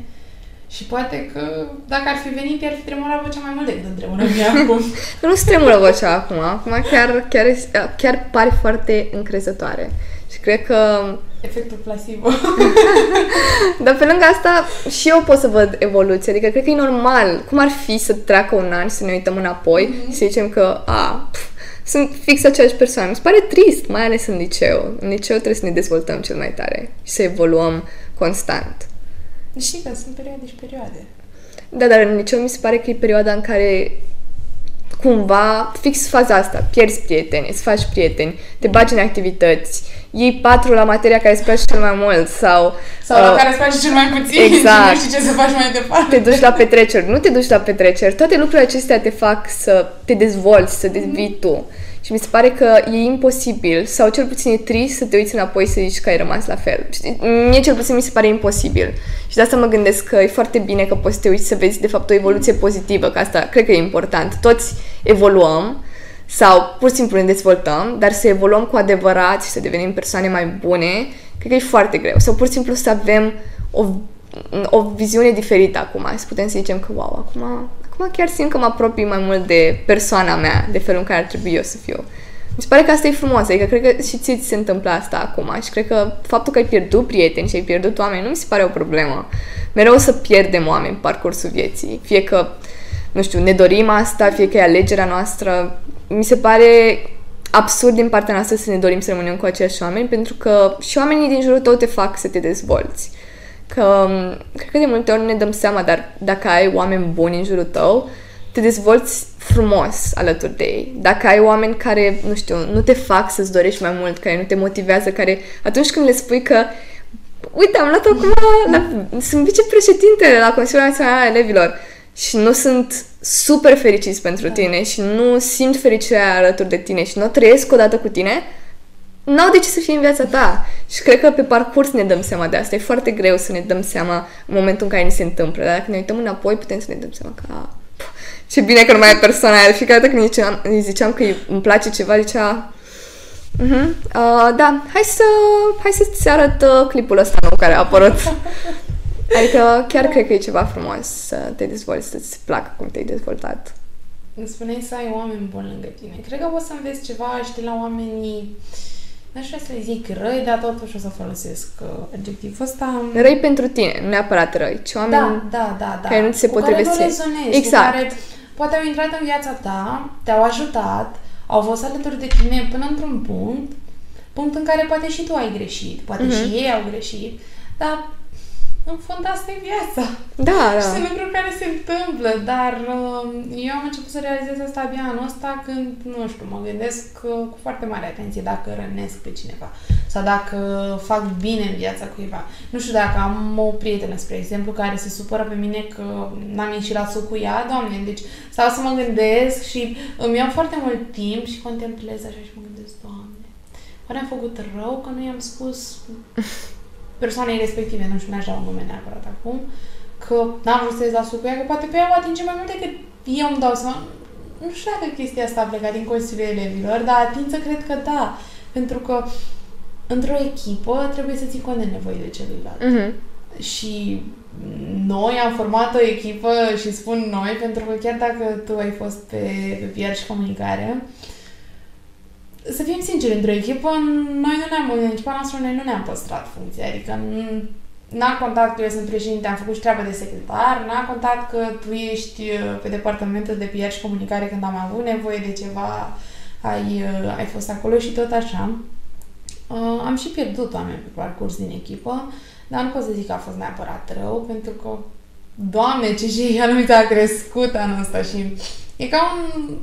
și poate că dacă ar fi venit, ar fi tremurat vocea mai mult decât îmi tremură mie acum. nu se tremură vocea acum. Acum chiar, chiar, chiar pare foarte încrezătoare. Și cred că... Efectul placebo. Dar pe lângă asta și eu pot să văd evoluție. Adică cred că e normal. Cum ar fi să treacă un an și să ne uităm înapoi mm-hmm. și să zicem că a, pf, sunt fix aceeași persoană. Mi se pare trist, mai ales în liceu. În liceu trebuie să ne dezvoltăm cel mai tare și să evoluăm constant. Și că sunt perioade și perioade. Da, dar în liceu mi se pare că e perioada în care cumva, fix faza asta, pierzi prieteni, îți faci prieteni, te bagi în activități, iei patru la materia care îți place cel mai mult sau... Sau uh, la care îți place cel mai puțin exact. și nu știi ce să faci mai departe. Te duci la petreceri, nu te duci la petreceri, toate lucrurile acestea te fac să te dezvolți, să dezvii mm-hmm. tu. Și mi se pare că e imposibil, sau cel puțin e trist să te uiți înapoi să zici că ai rămas la fel. Mie cel puțin mi se pare imposibil. Și de asta mă gândesc că e foarte bine că poți să te uiți să vezi de fapt o evoluție pozitivă, că asta cred că e important. Toți evoluăm sau pur și simplu ne dezvoltăm, dar să evoluăm cu adevărat și să devenim persoane mai bune, cred că e foarte greu. Sau pur și simplu să avem o, o viziune diferită acum. Să putem să zicem că, wow, acum acum chiar simt că mă apropii mai mult de persoana mea, de felul în care ar trebui eu să fiu. Mi se pare că asta e frumos, adică cred că și ție ți se întâmplă asta acum și cred că faptul că ai pierdut prieteni și ai pierdut oameni nu mi se pare o problemă. Mereu o să pierdem oameni în parcursul vieții. Fie că, nu știu, ne dorim asta, fie că e alegerea noastră. Mi se pare absurd din partea noastră să ne dorim să rămânem cu aceiași oameni, pentru că și oamenii din jurul tău te fac să te dezvolți că cred că de multe ori ne dăm seama, dar dacă ai oameni buni în jurul tău, te dezvolți frumos alături de ei. Dacă ai oameni care, nu știu, nu te fac să-ți dorești mai mult, care nu te motivează, care atunci când le spui că uite, am luat acum, la, sunt vicepreședinte la Consiliul Național al Elevilor și nu sunt super fericiți pentru da. tine și nu simt fericirea alături de tine și nu trăiesc odată cu tine, n-au de ce să fie în viața ta. Și cred că pe parcurs ne dăm seama de asta. E foarte greu să ne dăm seama în momentul în care ni se întâmplă. Dar dacă ne uităm înapoi, putem să ne dăm seama că a, ce bine că nu mai e persoana aia. Fiecare dată când ziceam, îi ziceam că îmi place ceva, zicea uh-huh. uh, da, hai să hai să-ți arăt uh, clipul ăsta nou care a apărut. adică chiar cred că e ceva frumos să te dezvolți, să-ți placă cum te-ai dezvoltat. Îmi spuneai să ai oameni buni lângă tine. Cred că o să înveți ceva și de la oamenii N-aș vrea să zic răi, dar totuși o să folosesc uh, adjectivul ăsta. Răi pentru tine, nu neapărat răi, ci oameni da, da, da, da. care nu ți se cu potrivesc care rezonezi, Exact. Cu care poate au intrat în viața ta, te-au ajutat, au fost alături de tine până într-un punct, punct în care poate și tu ai greșit, poate mm-hmm. și ei au greșit, dar în fond asta e viața. Da, da. Și sunt lucruri care se întâmplă, dar uh, eu am început să realizez asta abia anul ăsta când, nu știu, mă gândesc uh, cu foarte mare atenție dacă rănesc pe cineva sau dacă fac bine în viața cuiva. Nu știu dacă am o prietenă, spre exemplu, care se supără pe mine că n-am ieșit la suc cu ea, doamne, deci stau să mă gândesc și îmi iau foarte mult timp și contemplez așa și mă gândesc, doamne, oare am făcut rău că nu i-am spus persoanei respective, nu știu, n-aș da un nume neapărat acum, că n-am vrut să ies la suc că poate pe ea o atinge mai mult decât eu îmi dau seama. Nu știu dacă chestia asta a plecat din Consiliul Elevilor, dar ating să cred că da. Pentru că într-o echipă trebuie să ții cont de nevoile celuilalt. Mm-hmm. Și noi am format o echipă și spun noi, pentru că chiar dacă tu ai fost pe, pe PR și comunicare, uh, să fim sinceri, într-o echipă, noi nu ne-am, în echipa noastră, noi nu ne-am păstrat funcția, adică n-a contat că eu sunt președinte, am făcut și treabă de secretar, n-a contat că tu ești uh, pe departamentul de PR și comunicare când am avut nevoie de ceva, ai, uh, ai fost acolo și tot așa. Uh, am și pierdut oameni pe parcurs din echipă, dar nu pot să zic că a fost neapărat rău, pentru că, Doamne, ce și anumit a crescut anul ăsta și e ca un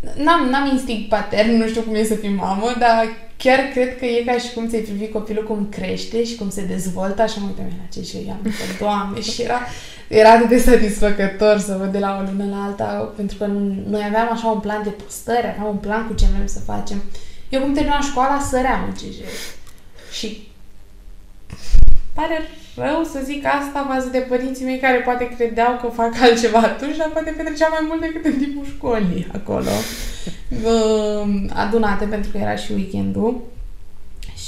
N-am, n-am instinct patern, nu știu cum e să fii mamă, dar chiar cred că e ca și cum ți-ai privi copilul cum crește și cum se dezvoltă, așa mă uitam la ce și eu am doamne, și era, era atât de satisfăcător să văd de la o lună la alta, pentru că noi aveam așa un plan de postări, aveam un plan cu ce vrem să facem. Eu cum terminam școala, săream în CJ. Și pare rău să zic asta față de părinții mei care poate credeau că fac altceva atunci, dar poate petreceam mai mult decât în timpul școlii acolo, adunate pentru că era și weekendul.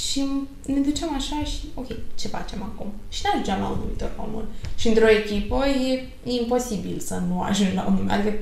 Și ne duceam așa și, ok, ce facem acum? Și ne ajungeam la un numitor comun. Și într-o echipă e, e imposibil să nu ajungi la un numitor. Adică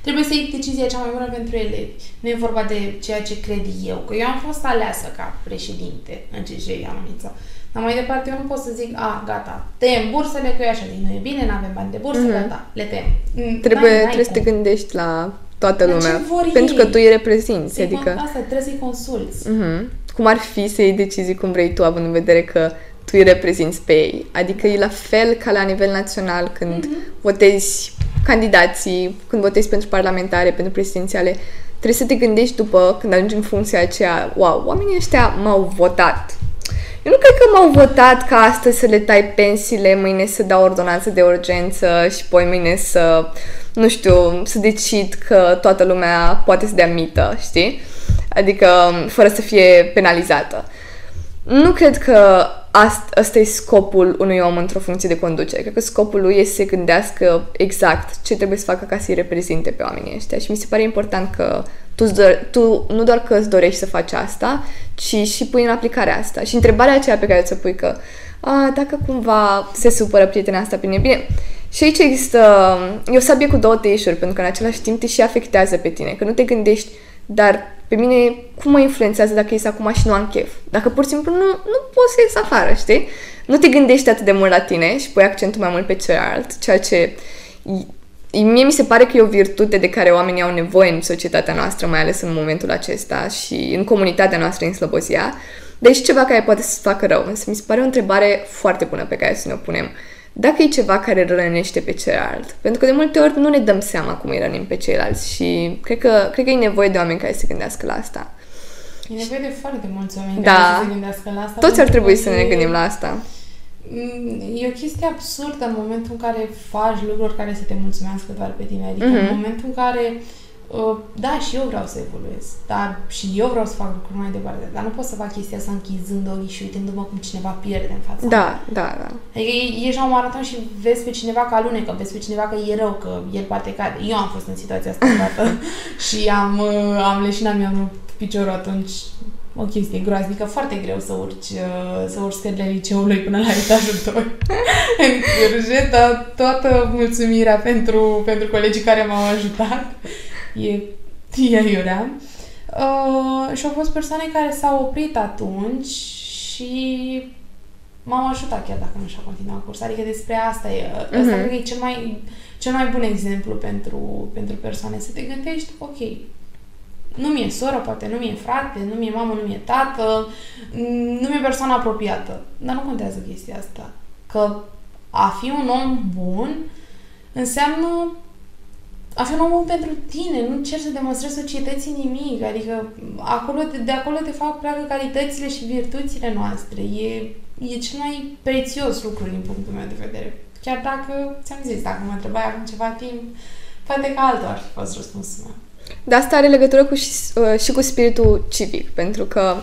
trebuie să iei decizia cea mai bună pentru elevi. Nu e vorba de ceea ce cred eu. Că eu am fost aleasă ca președinte în CJ Anumita. Dar mai departe eu nu pot să zic, a, gata, tăiem bursele, că eu așa zic, nu e bine, nu avem bani de bursă, mm-hmm. gata, le tăiem. Mm, trebuie, n-ai, trebuie să te gândești la toată la lumea. Pentru că tu îi reprezinți. Să adică... Asta, trebuie să-i consulți. Mm-hmm. Cum ar fi să iei decizii cum vrei tu, având în vedere că tu îi reprezinți pe ei. Adică e la fel ca la nivel național când mm-hmm. votezi candidații, când votezi pentru parlamentare, pentru prezidențiale, trebuie să te gândești după, când ajungi în funcția aceea, wow, oamenii ăștia m-au votat eu nu cred că m-au votat ca astăzi să le tai pensiile, mâine să dau ordonanță de urgență și poi mâine să, nu știu, să decid că toată lumea poate să dea mită, știi? Adică fără să fie penalizată. Nu cred că asta, asta e scopul unui om într-o funcție de conducere. Cred că scopul lui este să se gândească exact ce trebuie să facă ca să-i reprezinte pe oamenii ăștia. Și mi se pare important că tu, tu nu doar că îți dorești să faci asta, ci și pui în aplicare asta. Și întrebarea aceea pe care ți-o pui că a, dacă cumva se supără prietena asta pe mine, bine, și aici există, e o sabie cu două teișuri, pentru că în același timp te și afectează pe tine, că nu te gândești, dar pe mine cum mă influențează dacă ies acum și nu am chef? Dacă pur și simplu nu, nu poți să ies afară, știi? Nu te gândești atât de mult la tine și pui accentul mai mult pe celălalt, ceea ce mie mi se pare că e o virtute de care oamenii au nevoie în societatea noastră, mai ales în momentul acesta și în comunitatea noastră în Slobozia, deci ceva care poate să facă rău. Însă mi se pare o întrebare foarte bună pe care să ne o punem. Dacă e ceva care rănește pe celălalt, pentru că de multe ori nu ne dăm seama cum îi rănim pe ceilalți și cred că, cred că e nevoie de oameni care se gândească la asta. E nevoie de foarte mulți oameni Da. care să se gândească la asta. Toți ar pentru trebui că să ne e- gândim la asta. Mm, E o chestie absurdă în momentul în care faci lucruri care să te mulțumească doar pe tine. Adică Mhm. în momentul în care uh, da, și eu vreau să evoluez, dar și eu vreau să fac lucruri mai departe, dar nu pot să fac chestia asta închizând ochii și uitându-mă cum cineva pierde în fața mea. Da, da, da. Adică e- ești la un maraton și vezi pe cineva că alunecă, vezi pe cineva că e rău, că el poate cade. Eu am fost în situația asta odată și am, uh, am leșinat, mi-am rupt piciorul atunci. O chestie groaznică, foarte greu să urci, uh, să urci scările liceului până la etajul 2 în curje, dar toată mulțumirea pentru, pentru colegii care m-au ajutat e, e iurea. Uh, și au fost persoane care s-au oprit atunci și m-au ajutat chiar dacă nu și-a continuat cursul. Adică despre asta e. Asta Mhm. cred că e cel mai, cel mai bun exemplu pentru, pentru persoane. Să te gândești, ok, nu mi-e soră, poate nu mi-e frate, nu mi-e mamă, nu mi-e tată, mm, nu mi-e persoană apropiată. Dar nu contează chestia asta. Că a fi un om bun înseamnă a fi un om bun pentru tine, nu cer să demonstrezi societății nimic, adică acolo, de, de acolo de fapt pleacă calitățile și virtuțile noastre. E, e cel mai prețios lucru din punctul meu de vedere. Chiar dacă, ți-am zis, dacă mă întrebai acum ceva timp, poate că altul ar fi fost răspunsul meu. Dar asta are legătură cu și, uh, și cu spiritul civic, pentru că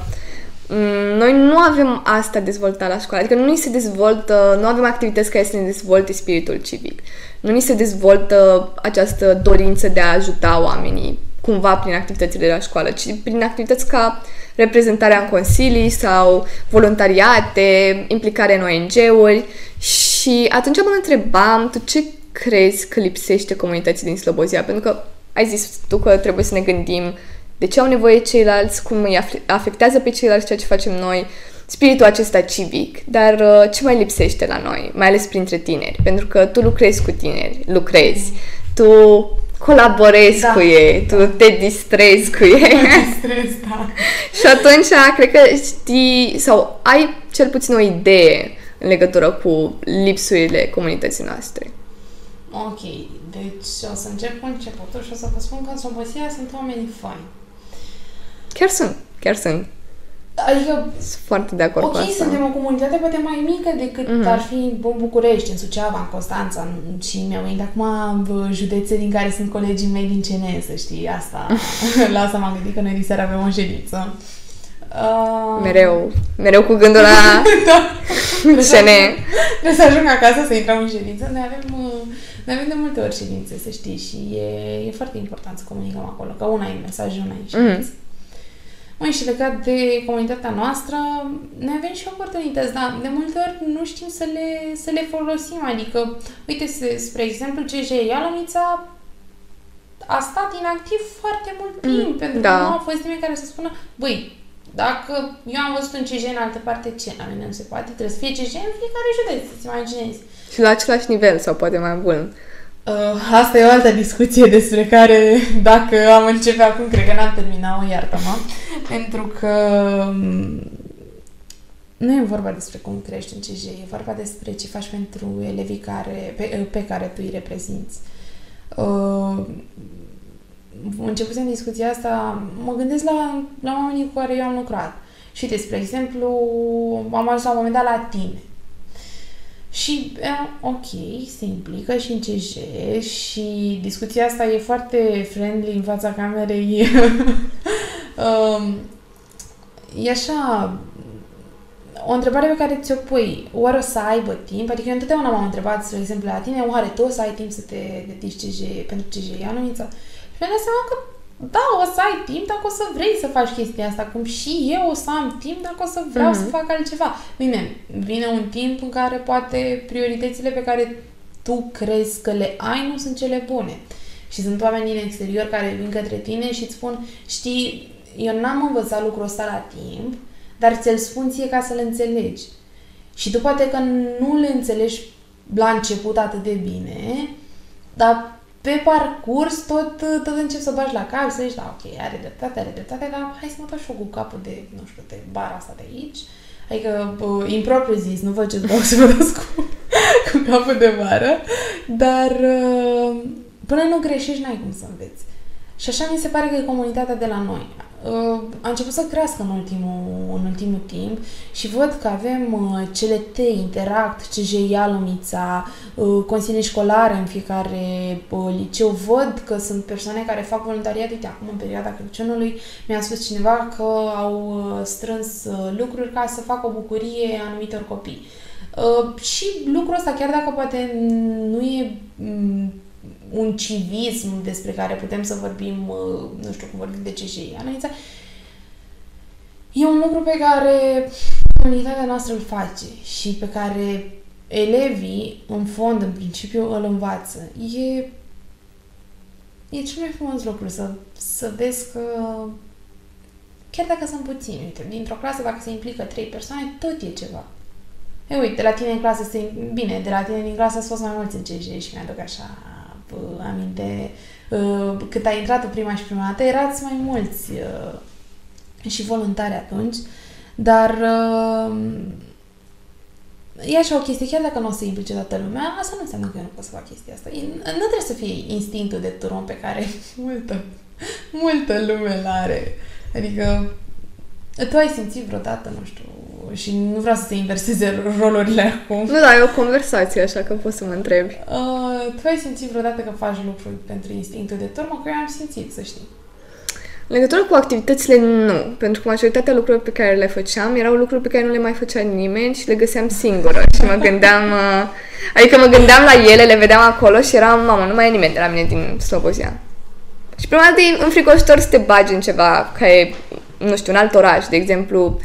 mm, noi nu avem asta dezvoltat la școală, adică nu ni se dezvoltă, nu avem activități care să ne dezvolte spiritul civic. Nu ni se dezvoltă această dorință de a ajuta oamenii cumva prin activitățile de la școală, ci prin activități ca reprezentarea în consilii sau voluntariate, implicare în ONG-uri și atunci mă întrebam, tu ce crezi că lipsește comunității din Slobozia? Pentru că ai zis tu că trebuie să ne gândim de ce au nevoie ceilalți, cum îi afle- afectează pe ceilalți ceea ce facem noi, spiritul acesta civic, dar uh, ce mai lipsește la noi, mai ales printre tineri? Pentru că tu lucrezi cu tineri, lucrezi, tu colaborezi Da. cu ei, tu te distrezi cu ei. Stres, da. Și atunci, cred că știi, sau ai cel puțin o idee în legătură cu lipsurile comunității noastre. Ok, deci o să încep cu începutul și o să vă spun că în Slobozia sunt oameni faini. Chiar sunt, chiar sunt. Adică Sunt foarte de acord Ok, cu asta. suntem o comunitate poate mai mică decât Mhm. ar fi în București, în Suceava, în Constanța în- și mi-au venit acum bă, județe din care sunt colegii mei din CNE, să știi, asta. la asta m-am gândit că noi diseară avem o ședință. Uh, Mereu, mereu cu gândul la CNE. Trebuie să ajung acasă să intrăm în ședință. Noi avem, uh, noi avem de multe ori ședințe, să știi, și e, e foarte important să comunicăm acolo, că una e mesaj, una e ședință. Măi, și legat de comunitatea noastră, noi avem și oportunități, dar de multe ori nu știm să le, să le folosim. Adică, uite, se- spre exemplu, CJ Ialomița a stat inactiv foarte mult timp, Mm, pentru da. că nu a fost nimeni care să spună, băi, dacă eu am văzut un CJ în altă parte, ce? La mine nu se poate, trebuie să fie CJ în fiecare județ, să-ți imaginezi. Și la același nivel, sau poate mai bun. Uh, asta e o altă discuție despre care, dacă am începe acum, cred că n-am terminat-o, iartă-mă. Pentru că um, nu e vorba despre cum crești în CJ, e vorba despre ce faci pentru elevii care, pe, pe care tu îi reprezinți. Uh, începusem discuția asta, mă gândesc la, la oamenii cu care eu am lucrat. Și uite, spre exemplu, am ajuns la un moment dat la tine. Și, e, ok, se implică și în CJ și discuția asta e foarte friendly în fața camerei. um, e așa, o întrebare pe care ți-o pui, oare o să aibă timp? Adică eu întotdeauna m-am întrebat, spre exemplu, la tine, oare tu o să ai timp să te dedici CJ, pentru CJ anumiță? Și mi-am dat seama că da, o să ai timp dacă o să vrei să faci chestia asta, cum și eu o să am timp dacă o să vreau Mhm. să fac altceva. Bine, vine un timp în care poate prioritățile pe care tu crezi că le ai nu sunt cele bune. Și sunt oameni din exterior care vin către tine și îți spun, știi, eu n-am învățat lucrul ăsta la timp, dar ți-l spun ție ca să-l înțelegi. Și tu poate că nu le înțelegi la început atât de bine, dar pe parcurs tot, tot încep să bagi la cap, să zici, da, ok, are dreptate, are dreptate, dar hai să mă dau și eu cu capul de, nu știu, de bara asta de aici. Adică, uh, impropriu zis, nu văd ce vreau să mă dați cu, cu capul de bară, dar uh, până nu greșești, n-ai cum să înveți. Și așa mi se pare că e comunitatea de la noi. Uh, a început să crească în ultimul, în ultimul timp și văd că avem uh, CLT, Interact, CJIA Lumița, uh, consilii școlare în fiecare uh, liceu. Văd că sunt persoane care fac voluntariat. Uite, acum în perioada Crăciunului mi-a spus cineva că au uh, strâns uh, lucruri ca să facă o bucurie anumitor copii. Uh, și lucrul ăsta, chiar dacă poate nu e mm, un civism despre care putem să vorbim, uh, nu știu cum vorbim de ce și analiza, e un lucru pe care comunitatea noastră îl face și pe care elevii, în fond, în principiu, îl învață. E, e cel mai frumos lucru să, să vezi că chiar dacă sunt puțini, uite, dintr-o clasă, dacă se implică trei persoane, tot e ceva. E, uite, de la tine în clasă, se, bine, de la tine din clasă a fost mai mulți în CJ și mi-aduc așa uh, aminte. Uh, cât ai intrat în prima și prima dată, erați mai mulți uh, și voluntari atunci, dar uh, e așa o chestie, chiar dacă nu o să implice toată lumea, asta nu înseamnă că eu nu pot să fac chestia asta. E, nu trebuie să fie instinctul de turmă pe care multă, multă lume l-are. Adică tu ai simțit vreodată, nu știu, și nu vreau să se inverseze rolurile acum. Nu, da, e o conversație, așa că poți să mă întrebi. Uh, tu ai simțit vreodată că faci lucruri pentru instinctul de turmă? Că eu am simțit, să știi. În legătură cu activitățile, nu. Pentru că majoritatea lucrurilor pe care le făceam erau lucruri pe care nu le mai făcea nimeni și le găseam singură. Și mă gândeam... Uh, adică mă gândeam la ele, le vedeam acolo și eram, mamă, nu mai e nimeni de la mine din Slobozia. Și prima dată e înfricoșitor să te bagi în ceva care, nu știu, un alt oraș, de exemplu,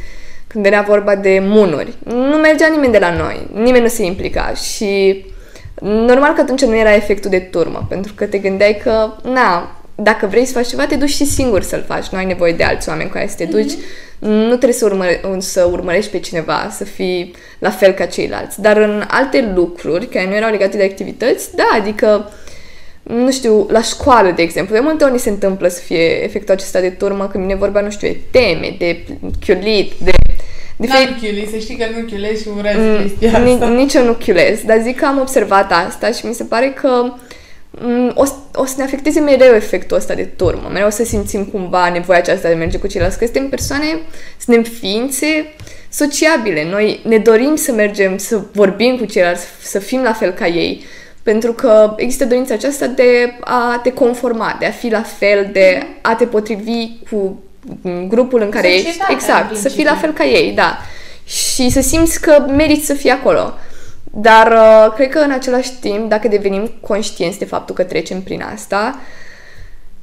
când era vorba de munuri. Nu mergea nimeni de la noi, nimeni nu se implica și normal că atunci nu era efectul de turmă, pentru că te gândeai că, na, dacă vrei să faci ceva, te duci și singur să-l faci, nu ai nevoie de alți oameni cu care să te duci, mm-hmm. nu trebuie să, urmăre, să urmărești pe cineva, să fii la fel ca ceilalți. Dar în alte lucruri, care nu erau legate de activități, da, adică nu știu, la școală, de exemplu, de multe ori se întâmplă să fie efectul acesta de turmă când vine vorba, nu știu, de teme, de chiulit, de de N-am chiuli, să știi că nu chiulezi și urăsc mm, chestia asta. Nici eu nu chiulez, dar zic că am observat asta și mi se pare că mm, o, o să ne afecteze mereu efectul ăsta de turmă, mereu o să simțim cumva nevoia aceasta de a merge cu ceilalți, că suntem persoane, suntem ființe sociabile, noi ne dorim să mergem, să vorbim cu ceilalți, să fim la fel ca ei, pentru că există dorința aceasta de a te conforma, de a fi la fel, de a te potrivi cu grupul în care ești. Exact, să fii la fel ca ei, da. Și să simți că meriți să fii acolo. Dar uh, cred că în același timp, dacă devenim conștienți de faptul că trecem prin asta,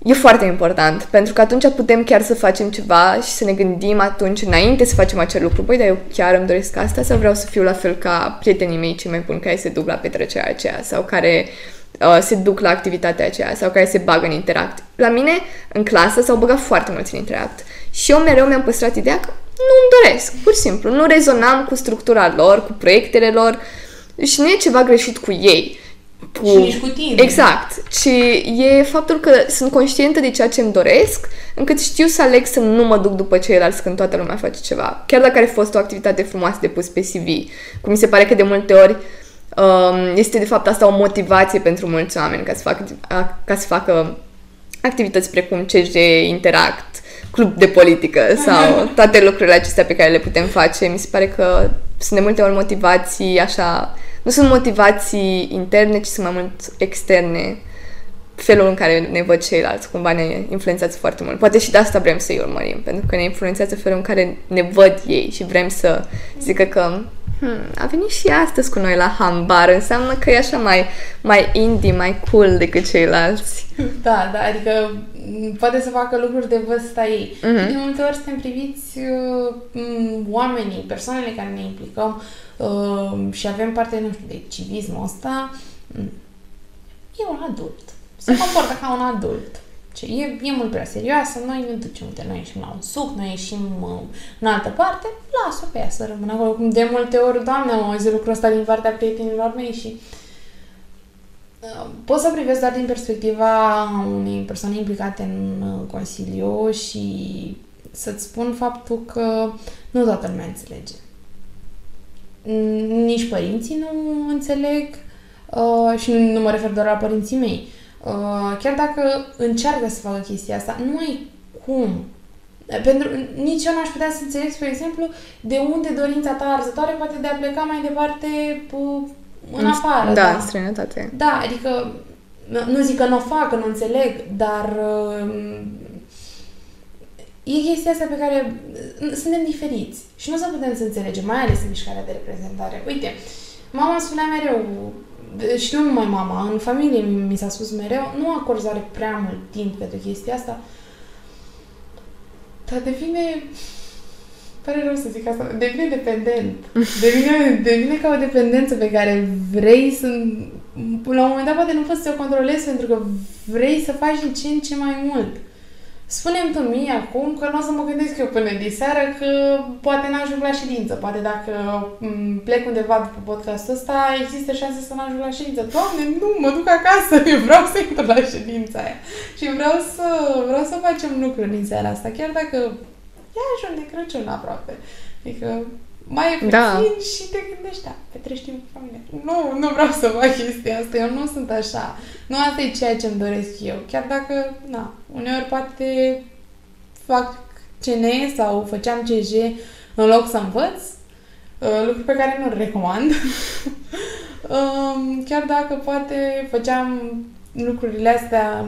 e foarte important, pentru că atunci putem chiar să facem ceva și să ne gândim atunci, înainte să facem acel lucru, păi, dar eu chiar îmi doresc asta sau vreau să fiu la fel ca prietenii mei cei mai buni care se duc la petrecerea aceea sau care uh, se duc la activitatea aceea sau care se bagă în interact. La mine, în clasă, s-au băgat foarte mulți în interact. Și eu mereu mi-am păstrat ideea că nu îmi doresc, pur și simplu. Nu rezonam cu structura lor, cu proiectele lor și nu e ceva greșit cu ei. Cu... Și nici cu tine. Exact. Ci e faptul că sunt conștientă de ceea ce îmi doresc, încât știu să aleg să nu mă duc după ceilalți când toată lumea face ceva. Chiar dacă are fost o activitate frumoasă de pus pe CV. Cum mi se pare că de multe ori um, este de fapt asta o motivație pentru mulți oameni ca să, fac, ca să facă activități precum CJ Interact, club de politică sau toate lucrurile acestea pe care le putem face. Mi se pare că sunt de multe ori motivații așa, nu sunt motivații interne, ci sunt mai mult externe. Felul în care ne văd ceilalți cumva ne influențează foarte mult. Poate și de asta vrem să-i urmărim, pentru că ne influențează felul în care ne văd ei și vrem să zică că hmm, a venit și astăzi cu noi la hambar, înseamnă că e așa mai, mai indie, mai cool decât ceilalți. Da, da, adică poate să facă lucruri de vârsta ei. Mm-hmm. De multe ori suntem priviți uh, oamenii, persoanele care ne implicăm uh, și avem parte, nu știu, de civismul ăsta, e un adult. Se comportă ca un adult. Ce e, e mult prea serioasă, noi ne ducem, uite, noi ieșim la un suc, noi ieșim uh, în altă parte, lasă pe ea să rămână acolo. De multe ori, doamne, am auzit lucrul ăsta din partea prietenilor mei și uh, pot să privesc doar din perspectiva unei persoane implicate în uh, Consiliu și să-ți spun faptul că nu toată lumea înțelege. Nici părinții nu înțeleg uh, și nu mă refer doar la părinții mei. Uh, chiar dacă încearcă să facă chestia asta, nu ai cum, Pentru, nici eu n-aș putea să înțeleg, spre exemplu, de unde dorința ta arzătoare poate de a pleca mai departe uh, în afară. Da, da, în străinătate. Da, adică nu zic că nu o fac, că nu înțeleg, dar uh, e chestia asta pe care uh, suntem diferiți și nu o să putem să înțelegem, mai ales în mișcarea de reprezentare. Uite, mama spunea mereu, și nu numai mama, în familie mi s-a spus mereu, nu acordare prea mult timp pentru chestia asta, dar devine pare rău să zic asta, devine dependent. Devine, devine ca o dependență pe care vrei să... La un moment dat poate nu poți să o controlezi pentru că vrei să faci din ce în ce mai mult. Spune-mi tu mie acum că nu o să mă gândesc eu până de seară că poate n-ajung la ședință. Poate dacă plec undeva după podcastul ăsta, există șanse să n-ajung la ședință. Doamne, nu, mă duc acasă, eu vreau să intru la ședința aia. Și vreau să, vreau să facem lucruri din seara asta, chiar dacă e ajung de Crăciun aproape. Adică mai e da. puțin da. și te gândești, da, petrești timp cu familia. Nu, nu vreau să fac chestia asta, eu nu sunt așa. Nu asta e ceea ce îmi doresc eu. Chiar dacă, na, uneori poate fac CN sau făceam CJ în loc să învăț, uh, lucru pe care nu-l recomand. Um, chiar dacă poate făceam lucrurile astea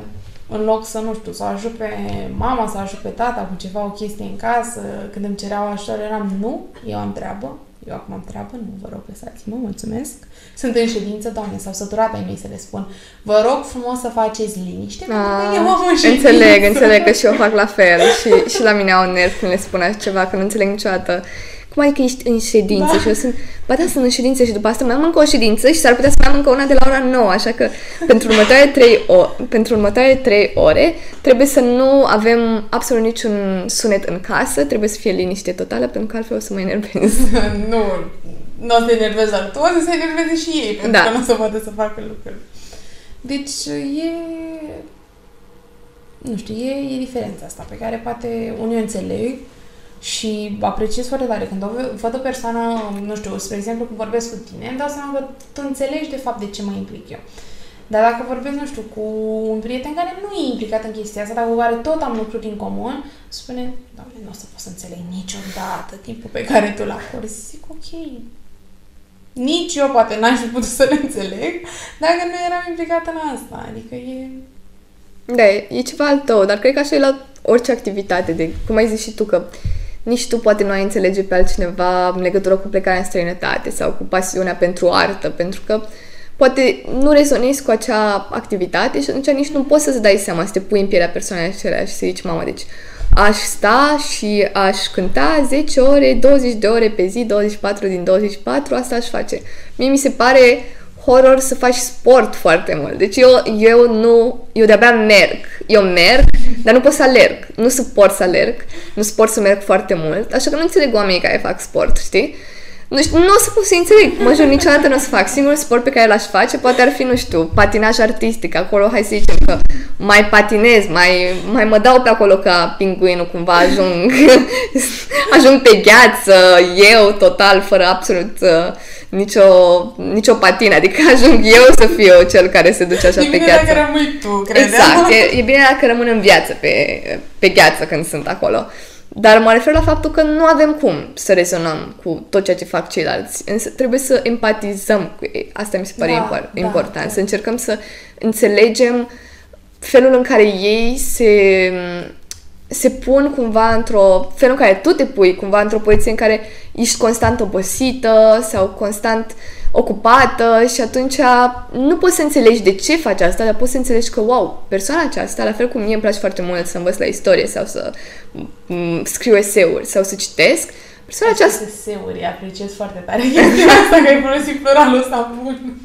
în loc să, nu știu, să ajut pe mama, să ajut pe tata cu ceva, o chestie în casă, când îmi cereau ajutor, eram, nu, eu am treabă, eu acum am treabă, nu vă rog, lăsați-mă, mulțumesc. Sunt în ședință, doamne, s-au săturat ai mei să le spun. Vă rog frumos să faceți liniște, pentru că ah, eu am în ședință. Înțeleg, înțeleg că și eu fac la fel și, și la mine au nervi când le spun așa ceva, că nu înțeleg niciodată cum adică ești în ședință? Da. Și eu sunt, ba da, sunt în ședință și după asta mai am încă o ședință și s-ar putea să mai am încă una de la ora 9, așa că pentru următoarele 3, o, pentru următoarele 3 ore trebuie să nu avem absolut niciun sunet în casă, trebuie să fie liniște totală, pentru că altfel o să mă enervez. nu, nu o să te enervezi doar tu, o să se enerveze și ei, pentru da. că nu o să poate să facă lucruri. Deci e... Nu știu, e, e diferența asta pe care poate unii o înțeleg, și apreciez foarte tare când o văd o persoană, nu știu, spre exemplu, când vorbesc cu tine, îmi dau seama că tu înțelegi de fapt de ce mă implic eu. Dar dacă vorbesc, nu știu, cu un prieten care nu e implicat în chestia asta, dar cu care tot am lucruri în comun, spune, doamne, nu o să pot să înțeleg niciodată timpul pe care tu l acorzi. Zic, ok, nici eu poate n-aș fi putut să le înțeleg dacă nu eram implicată în asta. Adică e... Da, e ceva al tău, dar cred că așa e la orice activitate, de cum ai zis și tu, că nici tu poate nu ai înțelege pe altcineva în legătură cu plecarea în străinătate sau cu pasiunea pentru artă, pentru că poate nu rezonezi cu acea activitate și atunci nici nu poți să-ți dai seama să te pui în pielea persoanei acelea și să zici, mama, deci aș sta și aș cânta 10 ore, 20 de ore pe zi, 24 din 24, asta aș face. Mie mi se pare horror să faci sport foarte mult. Deci eu, eu nu, eu de-abia merg. Eu merg, dar nu pot să alerg. Nu suport să alerg, nu suport să merg foarte mult, așa că nu înțeleg oamenii care fac sport, știi? Nu știu, nu o să pot să înțeleg, mă jur, niciodată nu o să fac. Singurul sport pe care l-aș face poate ar fi, nu știu, patinaj artistic. Acolo, hai să zicem că mai patinez, mai, mai mă dau pe acolo ca pinguinul, cumva ajung, ajung pe gheață, eu, total, fără absolut uh, nicio, nicio patină, adică ajung eu să fiu cel care se duce așa e pe gheață. E bine dacă rămâi tu, credeam. Exact, e, e bine dacă rămân în viață pe, pe gheață când sunt acolo. Dar mă refer la faptul că nu avem cum să rezonăm cu tot ceea ce fac ceilalți. Însă trebuie să empatizăm cu ei. Asta mi se pare da, impor- important. Da, da. Să încercăm să înțelegem felul în care ei se se pun cumva într-o fel în care tu te pui cumva într-o poziție în care ești constant obosită sau constant ocupată și atunci nu poți să înțelegi de ce faci asta, dar poți să înțelegi că, wow, persoana aceasta, la fel cum mie îmi place foarte mult să învăț la istorie sau să m- scriu eseuri sau să citesc, persoana aceasta... Eseuri, apreciez foarte tare asta că ai folosit pluralul ăsta bun.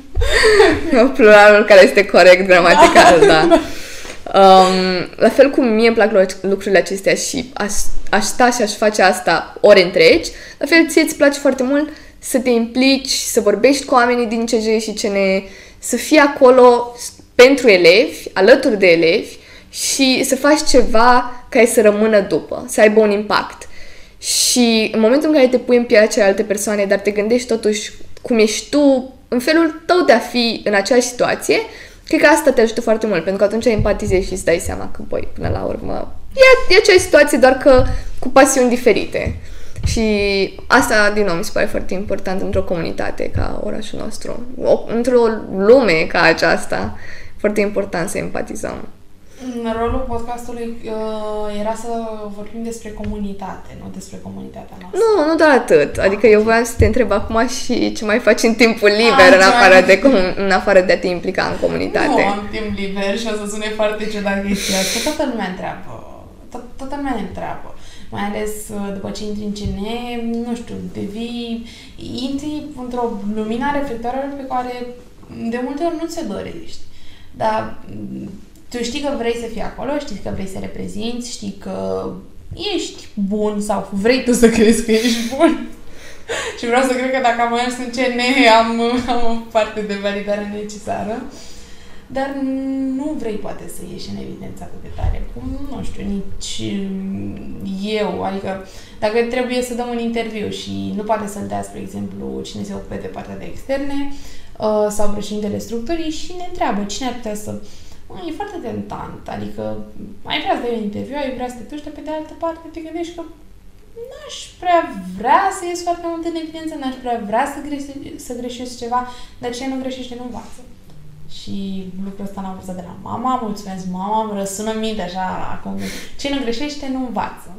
pluralul care este corect gramatical, da. da. da. Um, la fel cum mie îmi plac lucrurile acestea și aș, aș sta și aș face asta ore întregi, la fel ție îți place foarte mult să te implici, să vorbești cu oamenii din CG și CNE, să fii acolo pentru elevi, alături de elevi și să faci ceva care să rămână după, să aibă un impact. Și în momentul în care te pui în pielea celelalte persoane, dar te gândești totuși cum ești tu, în felul tău de a fi în aceeași situație, Cred că asta te ajută foarte mult, pentru că atunci empatizezi și îți dai seama că, băi, până la urmă, e, e aceeași situație, doar că cu pasiuni diferite. Și asta, din nou, mi se pare foarte important într-o comunitate ca orașul nostru. O, într-o lume ca aceasta, foarte important să empatizăm. Rolul podcastului uh, era să vorbim despre comunitate, nu despre comunitatea noastră. Nu, nu doar atât. Adică eu voiam să te întreb acum și ce mai faci în timpul liber, în, afară de, în afară de a te implica în comunitate. Nu am timp liber și o să sune foarte ciudat chestia asta. Toată lumea întreabă. Tot, toată lumea întreabă. Mai ales uh, după ce intri în CN, nu știu, devii, intri într-o lumină reflectoare pe care de multe ori nu ți dorești. Dar tu știi că vrei să fii acolo, știi că vrei să reprezinți, știi că ești bun sau vrei tu să crezi că ești bun. și vreau să cred că dacă am mers în CN am, am o parte de validare necesară. Dar nu vrei poate să ieși în evidență atât de tare, cum, nu știu, nici eu. Adică dacă trebuie să dăm un interviu și nu poate să-l dea, spre exemplu, cine se ocupe de partea de externe uh, sau președintele structurii și ne întreabă cine ar putea să Mă, e foarte tentant, adică ai vrea să dai un interviu, ai vrea să te duci, dar pe de altă parte te gândești că n-aș prea vrea să ies foarte mult în evidență, n-aș prea vrea să, greșe, să greșesc ceva, dar ce nu greșește nu învață. Și lucrul ăsta l-am văzut de la mama, mulțumesc mama, îmi răsună minte așa acum. Ce nu greșește nu învață.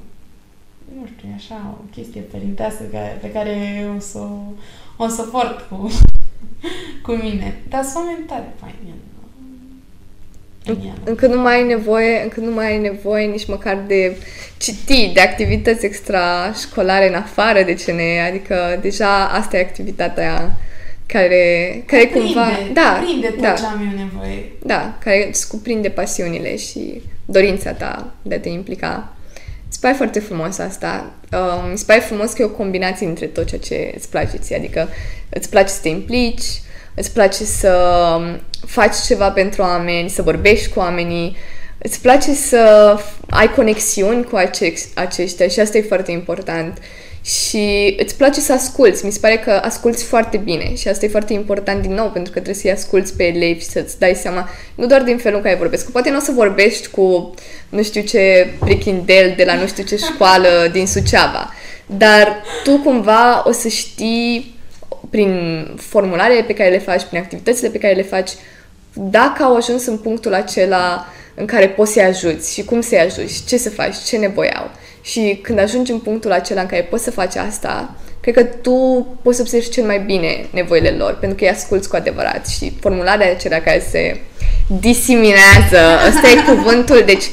Nu știu, e așa o chestie părintească pe care o să o să port cu, cu mine. Dar sunt oameni tare faini încă nu mai ai nevoie, încă nu mai ai nevoie nici măcar de citi, de activități extrașcolare în afară de CNE, adică deja asta e activitatea care, care cuprinde, cumva... Da, cuprinde tot da, ce am eu nevoie. Da, care îți cuprinde pasiunile și dorința ta de a te implica. Îți pare foarte frumos asta. Uh, mi se pare frumos că e o combinație între tot ceea ce îți place ție, adică îți place să te implici, îți place să faci ceva pentru oameni, să vorbești cu oamenii, îți place să ai conexiuni cu aceștia și asta e foarte important. Și îți place să asculți. Mi se pare că asculți foarte bine și asta e foarte important din nou pentru că trebuie să-i asculți pe elevi și să-ți dai seama nu doar din felul în care vorbesc, că poate nu o să vorbești cu nu știu ce prichindel de la nu știu ce școală din Suceava, dar tu cumva o să știi prin formularele pe care le faci, prin activitățile pe care le faci, dacă au ajuns în punctul acela în care poți să-i ajuți și cum să-i ajuți, ce să faci, ce nevoie au. Și când ajungi în punctul acela în care poți să faci asta, cred că tu poți să observi cel mai bine nevoile lor, pentru că îi asculți cu adevărat și formularea acelea care se diseminează, ăsta e cuvântul, deci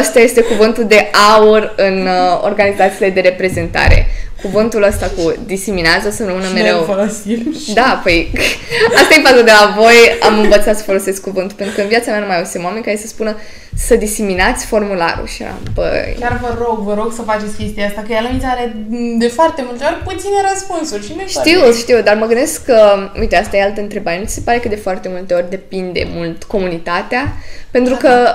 ăsta este cuvântul de aur în uh, organizațiile de reprezentare cuvântul ăsta cu diseminează să rămână mereu... folosim. Da, păi asta e faza de la voi, am învățat să folosesc cuvântul, pentru că în viața mea nu mai sunt oameni care să spună să diseminați formularul. Și am, băi... Chiar vă rog, vă rog să faceți chestia asta, că ea la are de foarte multe ori puține răspunsuri și nu Știu, foarte. știu, dar mă gândesc că, uite, asta e altă întrebare, nu se pare că de foarte multe ori depinde mult comunitatea, pentru că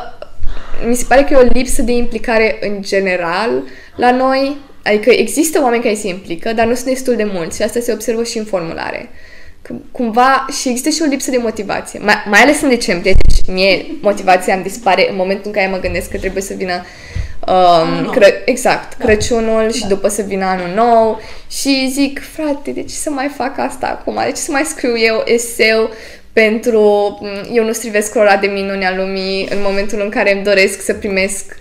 mi se pare că e o lipsă de implicare în general la noi, Adică există oameni care se implică, dar nu sunt destul de mulți și asta se observă și în formulare. Că, cumva și există și o lipsă de motivație, mai, mai ales în decembrie, deci mie motivația îmi dispare în momentul în care mă gândesc că trebuie să vină um, cră- exact, da. Crăciunul și da. după să vină anul nou și zic, frate, de ce să mai fac asta acum? De ce să mai scriu eu eseu pentru eu nu strivesc ora de minuni a lumii în momentul în care îmi doresc să primesc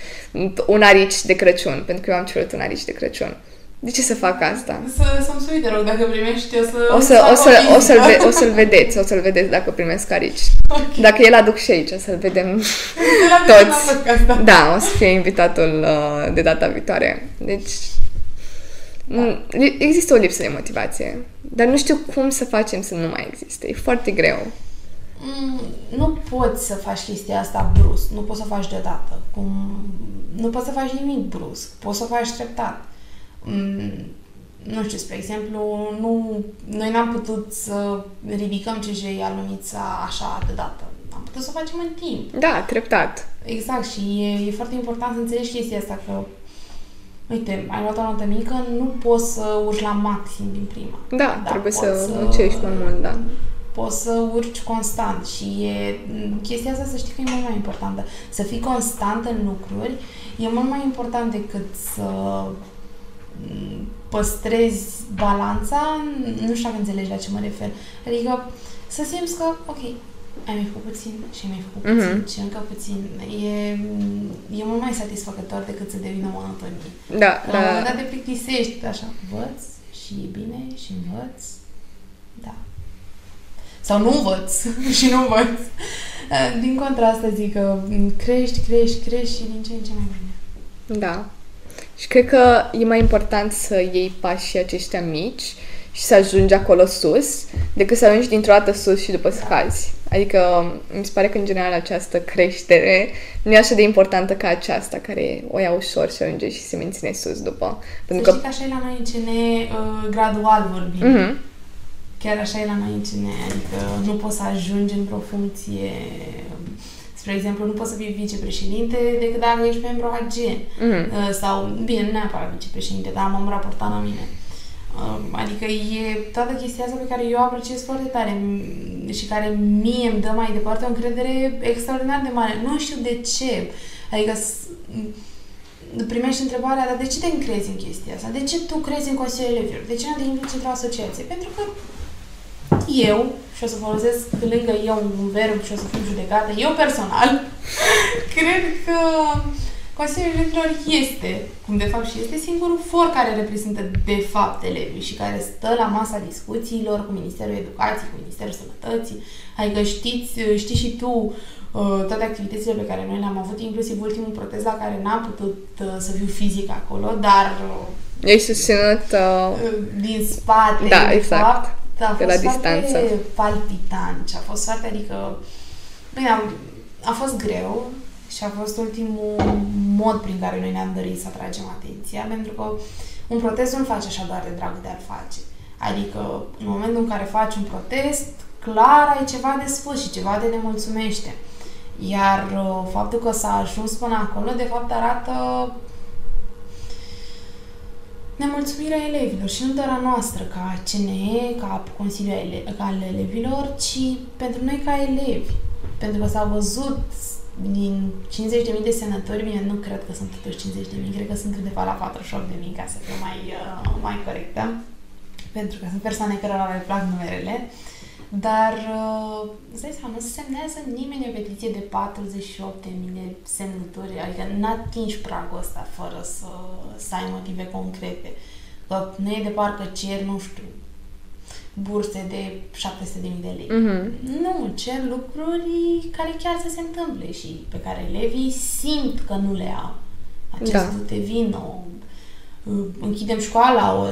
un arici de Crăciun, pentru că eu am cerut un arici de Crăciun. De ce să fac asta? Să, să-mi sui, te rog, dacă primești, o să... O, să, o, să, o, să-l, ve- o să-l vedeți, o să-l vedeți dacă primesc arici. Okay. Dacă el aduc și aici, să-l vedem toți. Da, o să fie invitatul uh, de data viitoare. Deci, da. există o lipsă de motivație. Dar nu știu cum să facem să nu mai existe. E foarte greu. Mm, nu poți să faci chestia asta brusc, nu poți să faci deodată. Cum, nu poți să faci nimic brusc, poți să faci treptat. Mm, nu știu, spre exemplu, nu, noi n-am putut să ridicăm CJ Alumița așa deodată. Am putut să o facem în timp. Da, treptat. Exact și e, e foarte important să înțelegi chestia asta că Uite, ai luat o notă mică, nu poți să urci la maxim din prima. Da, trebuie să muncești mai mult, da poți să urci constant și e, chestia asta să știi că e mult mai importantă. Să fii constant în lucruri e mult mai important decât să păstrezi balanța, nu știu dacă înțelegi la ce mă refer. Adică să simți că, ok, ai mai făcut puțin și ai mai făcut puțin mm-hmm. și încă puțin. E, e mult mai satisfăcător decât să devină monotonie. Da, La da. un moment dat te plictisești, așa, învăț și e bine și învăț. Da. Sau nu învăț și nu învăț. Din contra asta zic că crești, crești, crești și din ce în ce mai bine. Da. Și cred că e mai important să iei pașii aceștia mici și să ajungi acolo sus, decât să ajungi dintr-o dată sus și după să cazi. Adică mi se pare că în general această creștere nu e așa de importantă ca aceasta, care o ia ușor și ajunge și se menține sus după. Pentru să că... știi că așa e la noi în CN uh, gradual vorbim. Mm-hmm. Chiar așa e la noi în CN, adică nu poți să ajungi într-o funcție Spre exemplu, nu poți să fii vicepreședinte decât dacă ești membru AG. Mm-hmm. Sau, bine, nu neapărat vicepreședinte, dar m-am raportat la mine. Uh, adică e toată chestia asta pe care eu apreciez foarte tare și care mie îmi dă mai departe o încredere extraordinar de mare. Nu știu de ce. Adică primești întrebarea, dar de ce te încrezi în chestia asta? De ce tu crezi în Consiliul Elevilor? De ce nu te implici într-o asociație? Pentru că eu, și o să folosesc lângă eu un verb și o să fiu judecată, eu personal, cred că Consiliul Elevilor este, cum de fapt și este, singurul for care reprezintă de fapt elevii și care stă la masa discuțiilor cu Ministerul Educației, cu Ministerul Sănătății. Adică știți, știi și tu uh, toate activitățile pe care noi le-am avut, inclusiv ultimul protest la care n-am putut uh, să fiu fizic acolo, dar... Ei susținut... Uh... Din spate, da, exact. fapt, da, a de fost la distanță. palpitant și a fost foarte, adică, bine, a, a fost greu și a fost ultimul mod prin care noi ne-am dorit să atragem atenția, pentru că un protest nu-l faci așa doar de drag de a-l face. Adică, în momentul în care faci un protest, clar ai ceva de spus și ceva de nemulțumește. Iar uh, faptul că s-a ajuns până acolo, de fapt, arată nemulțumirea elevilor și nu doar a noastră ca CNE, ca Consiliul ele- ca al elevilor, ci pentru noi ca elevi. Pentru că s-a văzut din 50.000 de senători, bine, nu cred că sunt totuși 50.000, cred că sunt undeva la 48.000 ca să fiu mai, uh, mai corectă, pentru că sunt persoane care le plac numerele, dar uh, îți dai seama, nu se semnează nimeni o petiție de 48.000 de semnături, adică n-atingi pragul ăsta fără să, să ai motive concrete. Că nu e de parcă cer, nu știu, burse de 700.000 de lei. Mm-hmm. Nu, cer lucruri care chiar să se întâmple și pe care elevii simt că nu le au. Acest da. te vin, o, închidem școala, o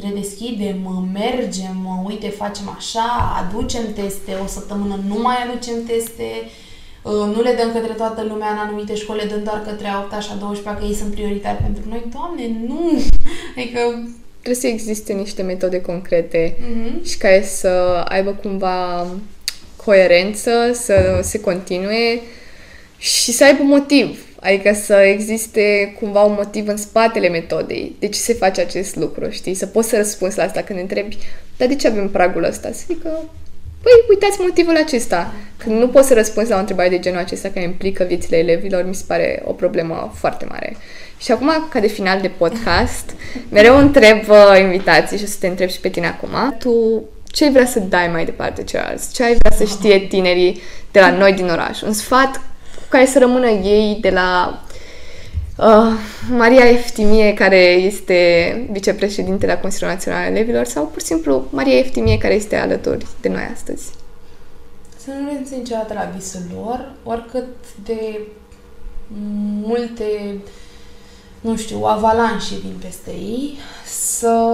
redeschidem, mergem, uite, facem așa, aducem teste, o săptămână nu mai aducem teste, nu le dăm către toată lumea în anumite școli, le dăm doar către a 8 și a 12 că ei sunt prioritari pentru noi. Doamne, nu! Adică trebuie să existe niște metode concrete mm-hmm. și care să aibă cumva coerență, să se continue și să aibă motiv. Adică să existe cumva un motiv în spatele metodei. De ce se face acest lucru, știi? Să poți să răspunzi la asta când întrebi, dar de ce avem pragul ăsta? Să zică, păi uitați motivul acesta. Când nu poți să răspunzi la o întrebare de genul acesta care implică viețile elevilor, mi se pare o problemă foarte mare. Și acum, ca de final de podcast, mereu întreb uh, invitații și o să te întreb și pe tine acum. Tu ce ai vrea să dai mai departe celorlalți? Ce ai vrea să știe tinerii de la noi din oraș? Un sfat cu care să rămână ei de la uh, Maria Eftimie, care este vicepreședinte la Consiliul Național al Elevilor, sau pur și simplu Maria Eftimie, care este alături de noi astăzi? Să nu renunțe niciodată la visul lor, oricât de multe nu știu, avalanșe din peste ei, să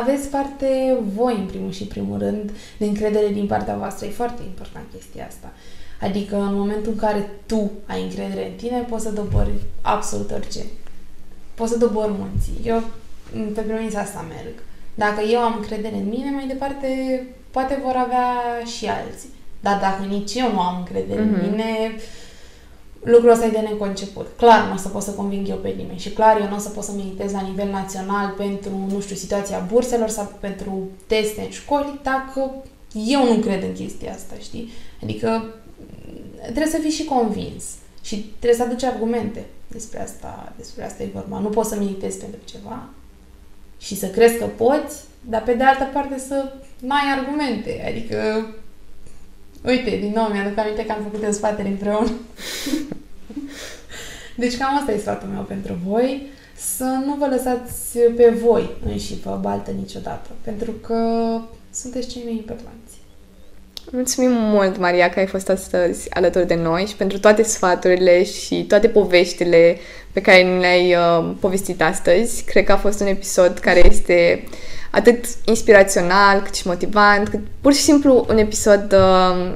aveți parte voi, în primul și primul rând, de încredere din partea voastră. E foarte important chestia asta. Adică în momentul în care tu ai încredere în tine, poți să dobori absolut orice. Poți să dobori munții. Eu pe premința asta merg. Dacă eu am încredere în mine, mai departe poate vor avea și alții. Dar dacă nici eu nu am încredere mm-hmm. în mhm. mine, lucrul ăsta e de neconceput. Clar nu o să pot să conving eu pe nimeni și clar eu nu o să pot să militez la nivel național pentru, nu știu, situația burselor sau pentru teste în școli dacă eu nu cred în chestia asta, știi? Adică trebuie să fii și convins și trebuie să aduci argumente despre asta, despre asta e vorba. Nu poți să militezi pentru ceva și să crezi că poți, dar pe de altă parte să n-ai argumente. Adică, uite, din nou mi-aduc aminte că am făcut dezbateri împreună. deci cam asta e sfatul meu pentru voi. Să nu vă lăsați pe voi înși vă baltă niciodată, pentru că sunteți cei mai importanți. Mulțumim mult, Maria, că ai fost astăzi alături de noi și pentru toate sfaturile și toate poveștile pe care ne-ai uh, povestit astăzi. Cred că a fost un episod care este atât inspirațional, cât și motivant, cât pur și simplu un episod uh,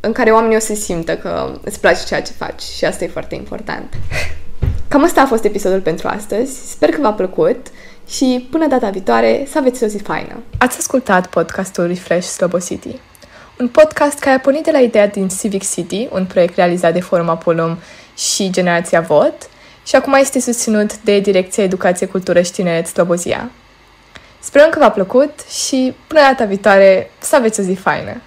în care oamenii o să simtă că îți place ceea ce faci și asta e foarte important. Cam asta a fost episodul pentru astăzi. Sper că v-a plăcut și până data viitoare să aveți o zi faină. Ați ascultat podcastul Refresh Slobo City, un podcast care a pornit de la ideea din Civic City, un proiect realizat de Forum Apolum și Generația Vot, și acum este susținut de Direcția Educație, Cultură și Tineret Slobozia. Sperăm că v-a plăcut și până data viitoare să aveți o zi faină!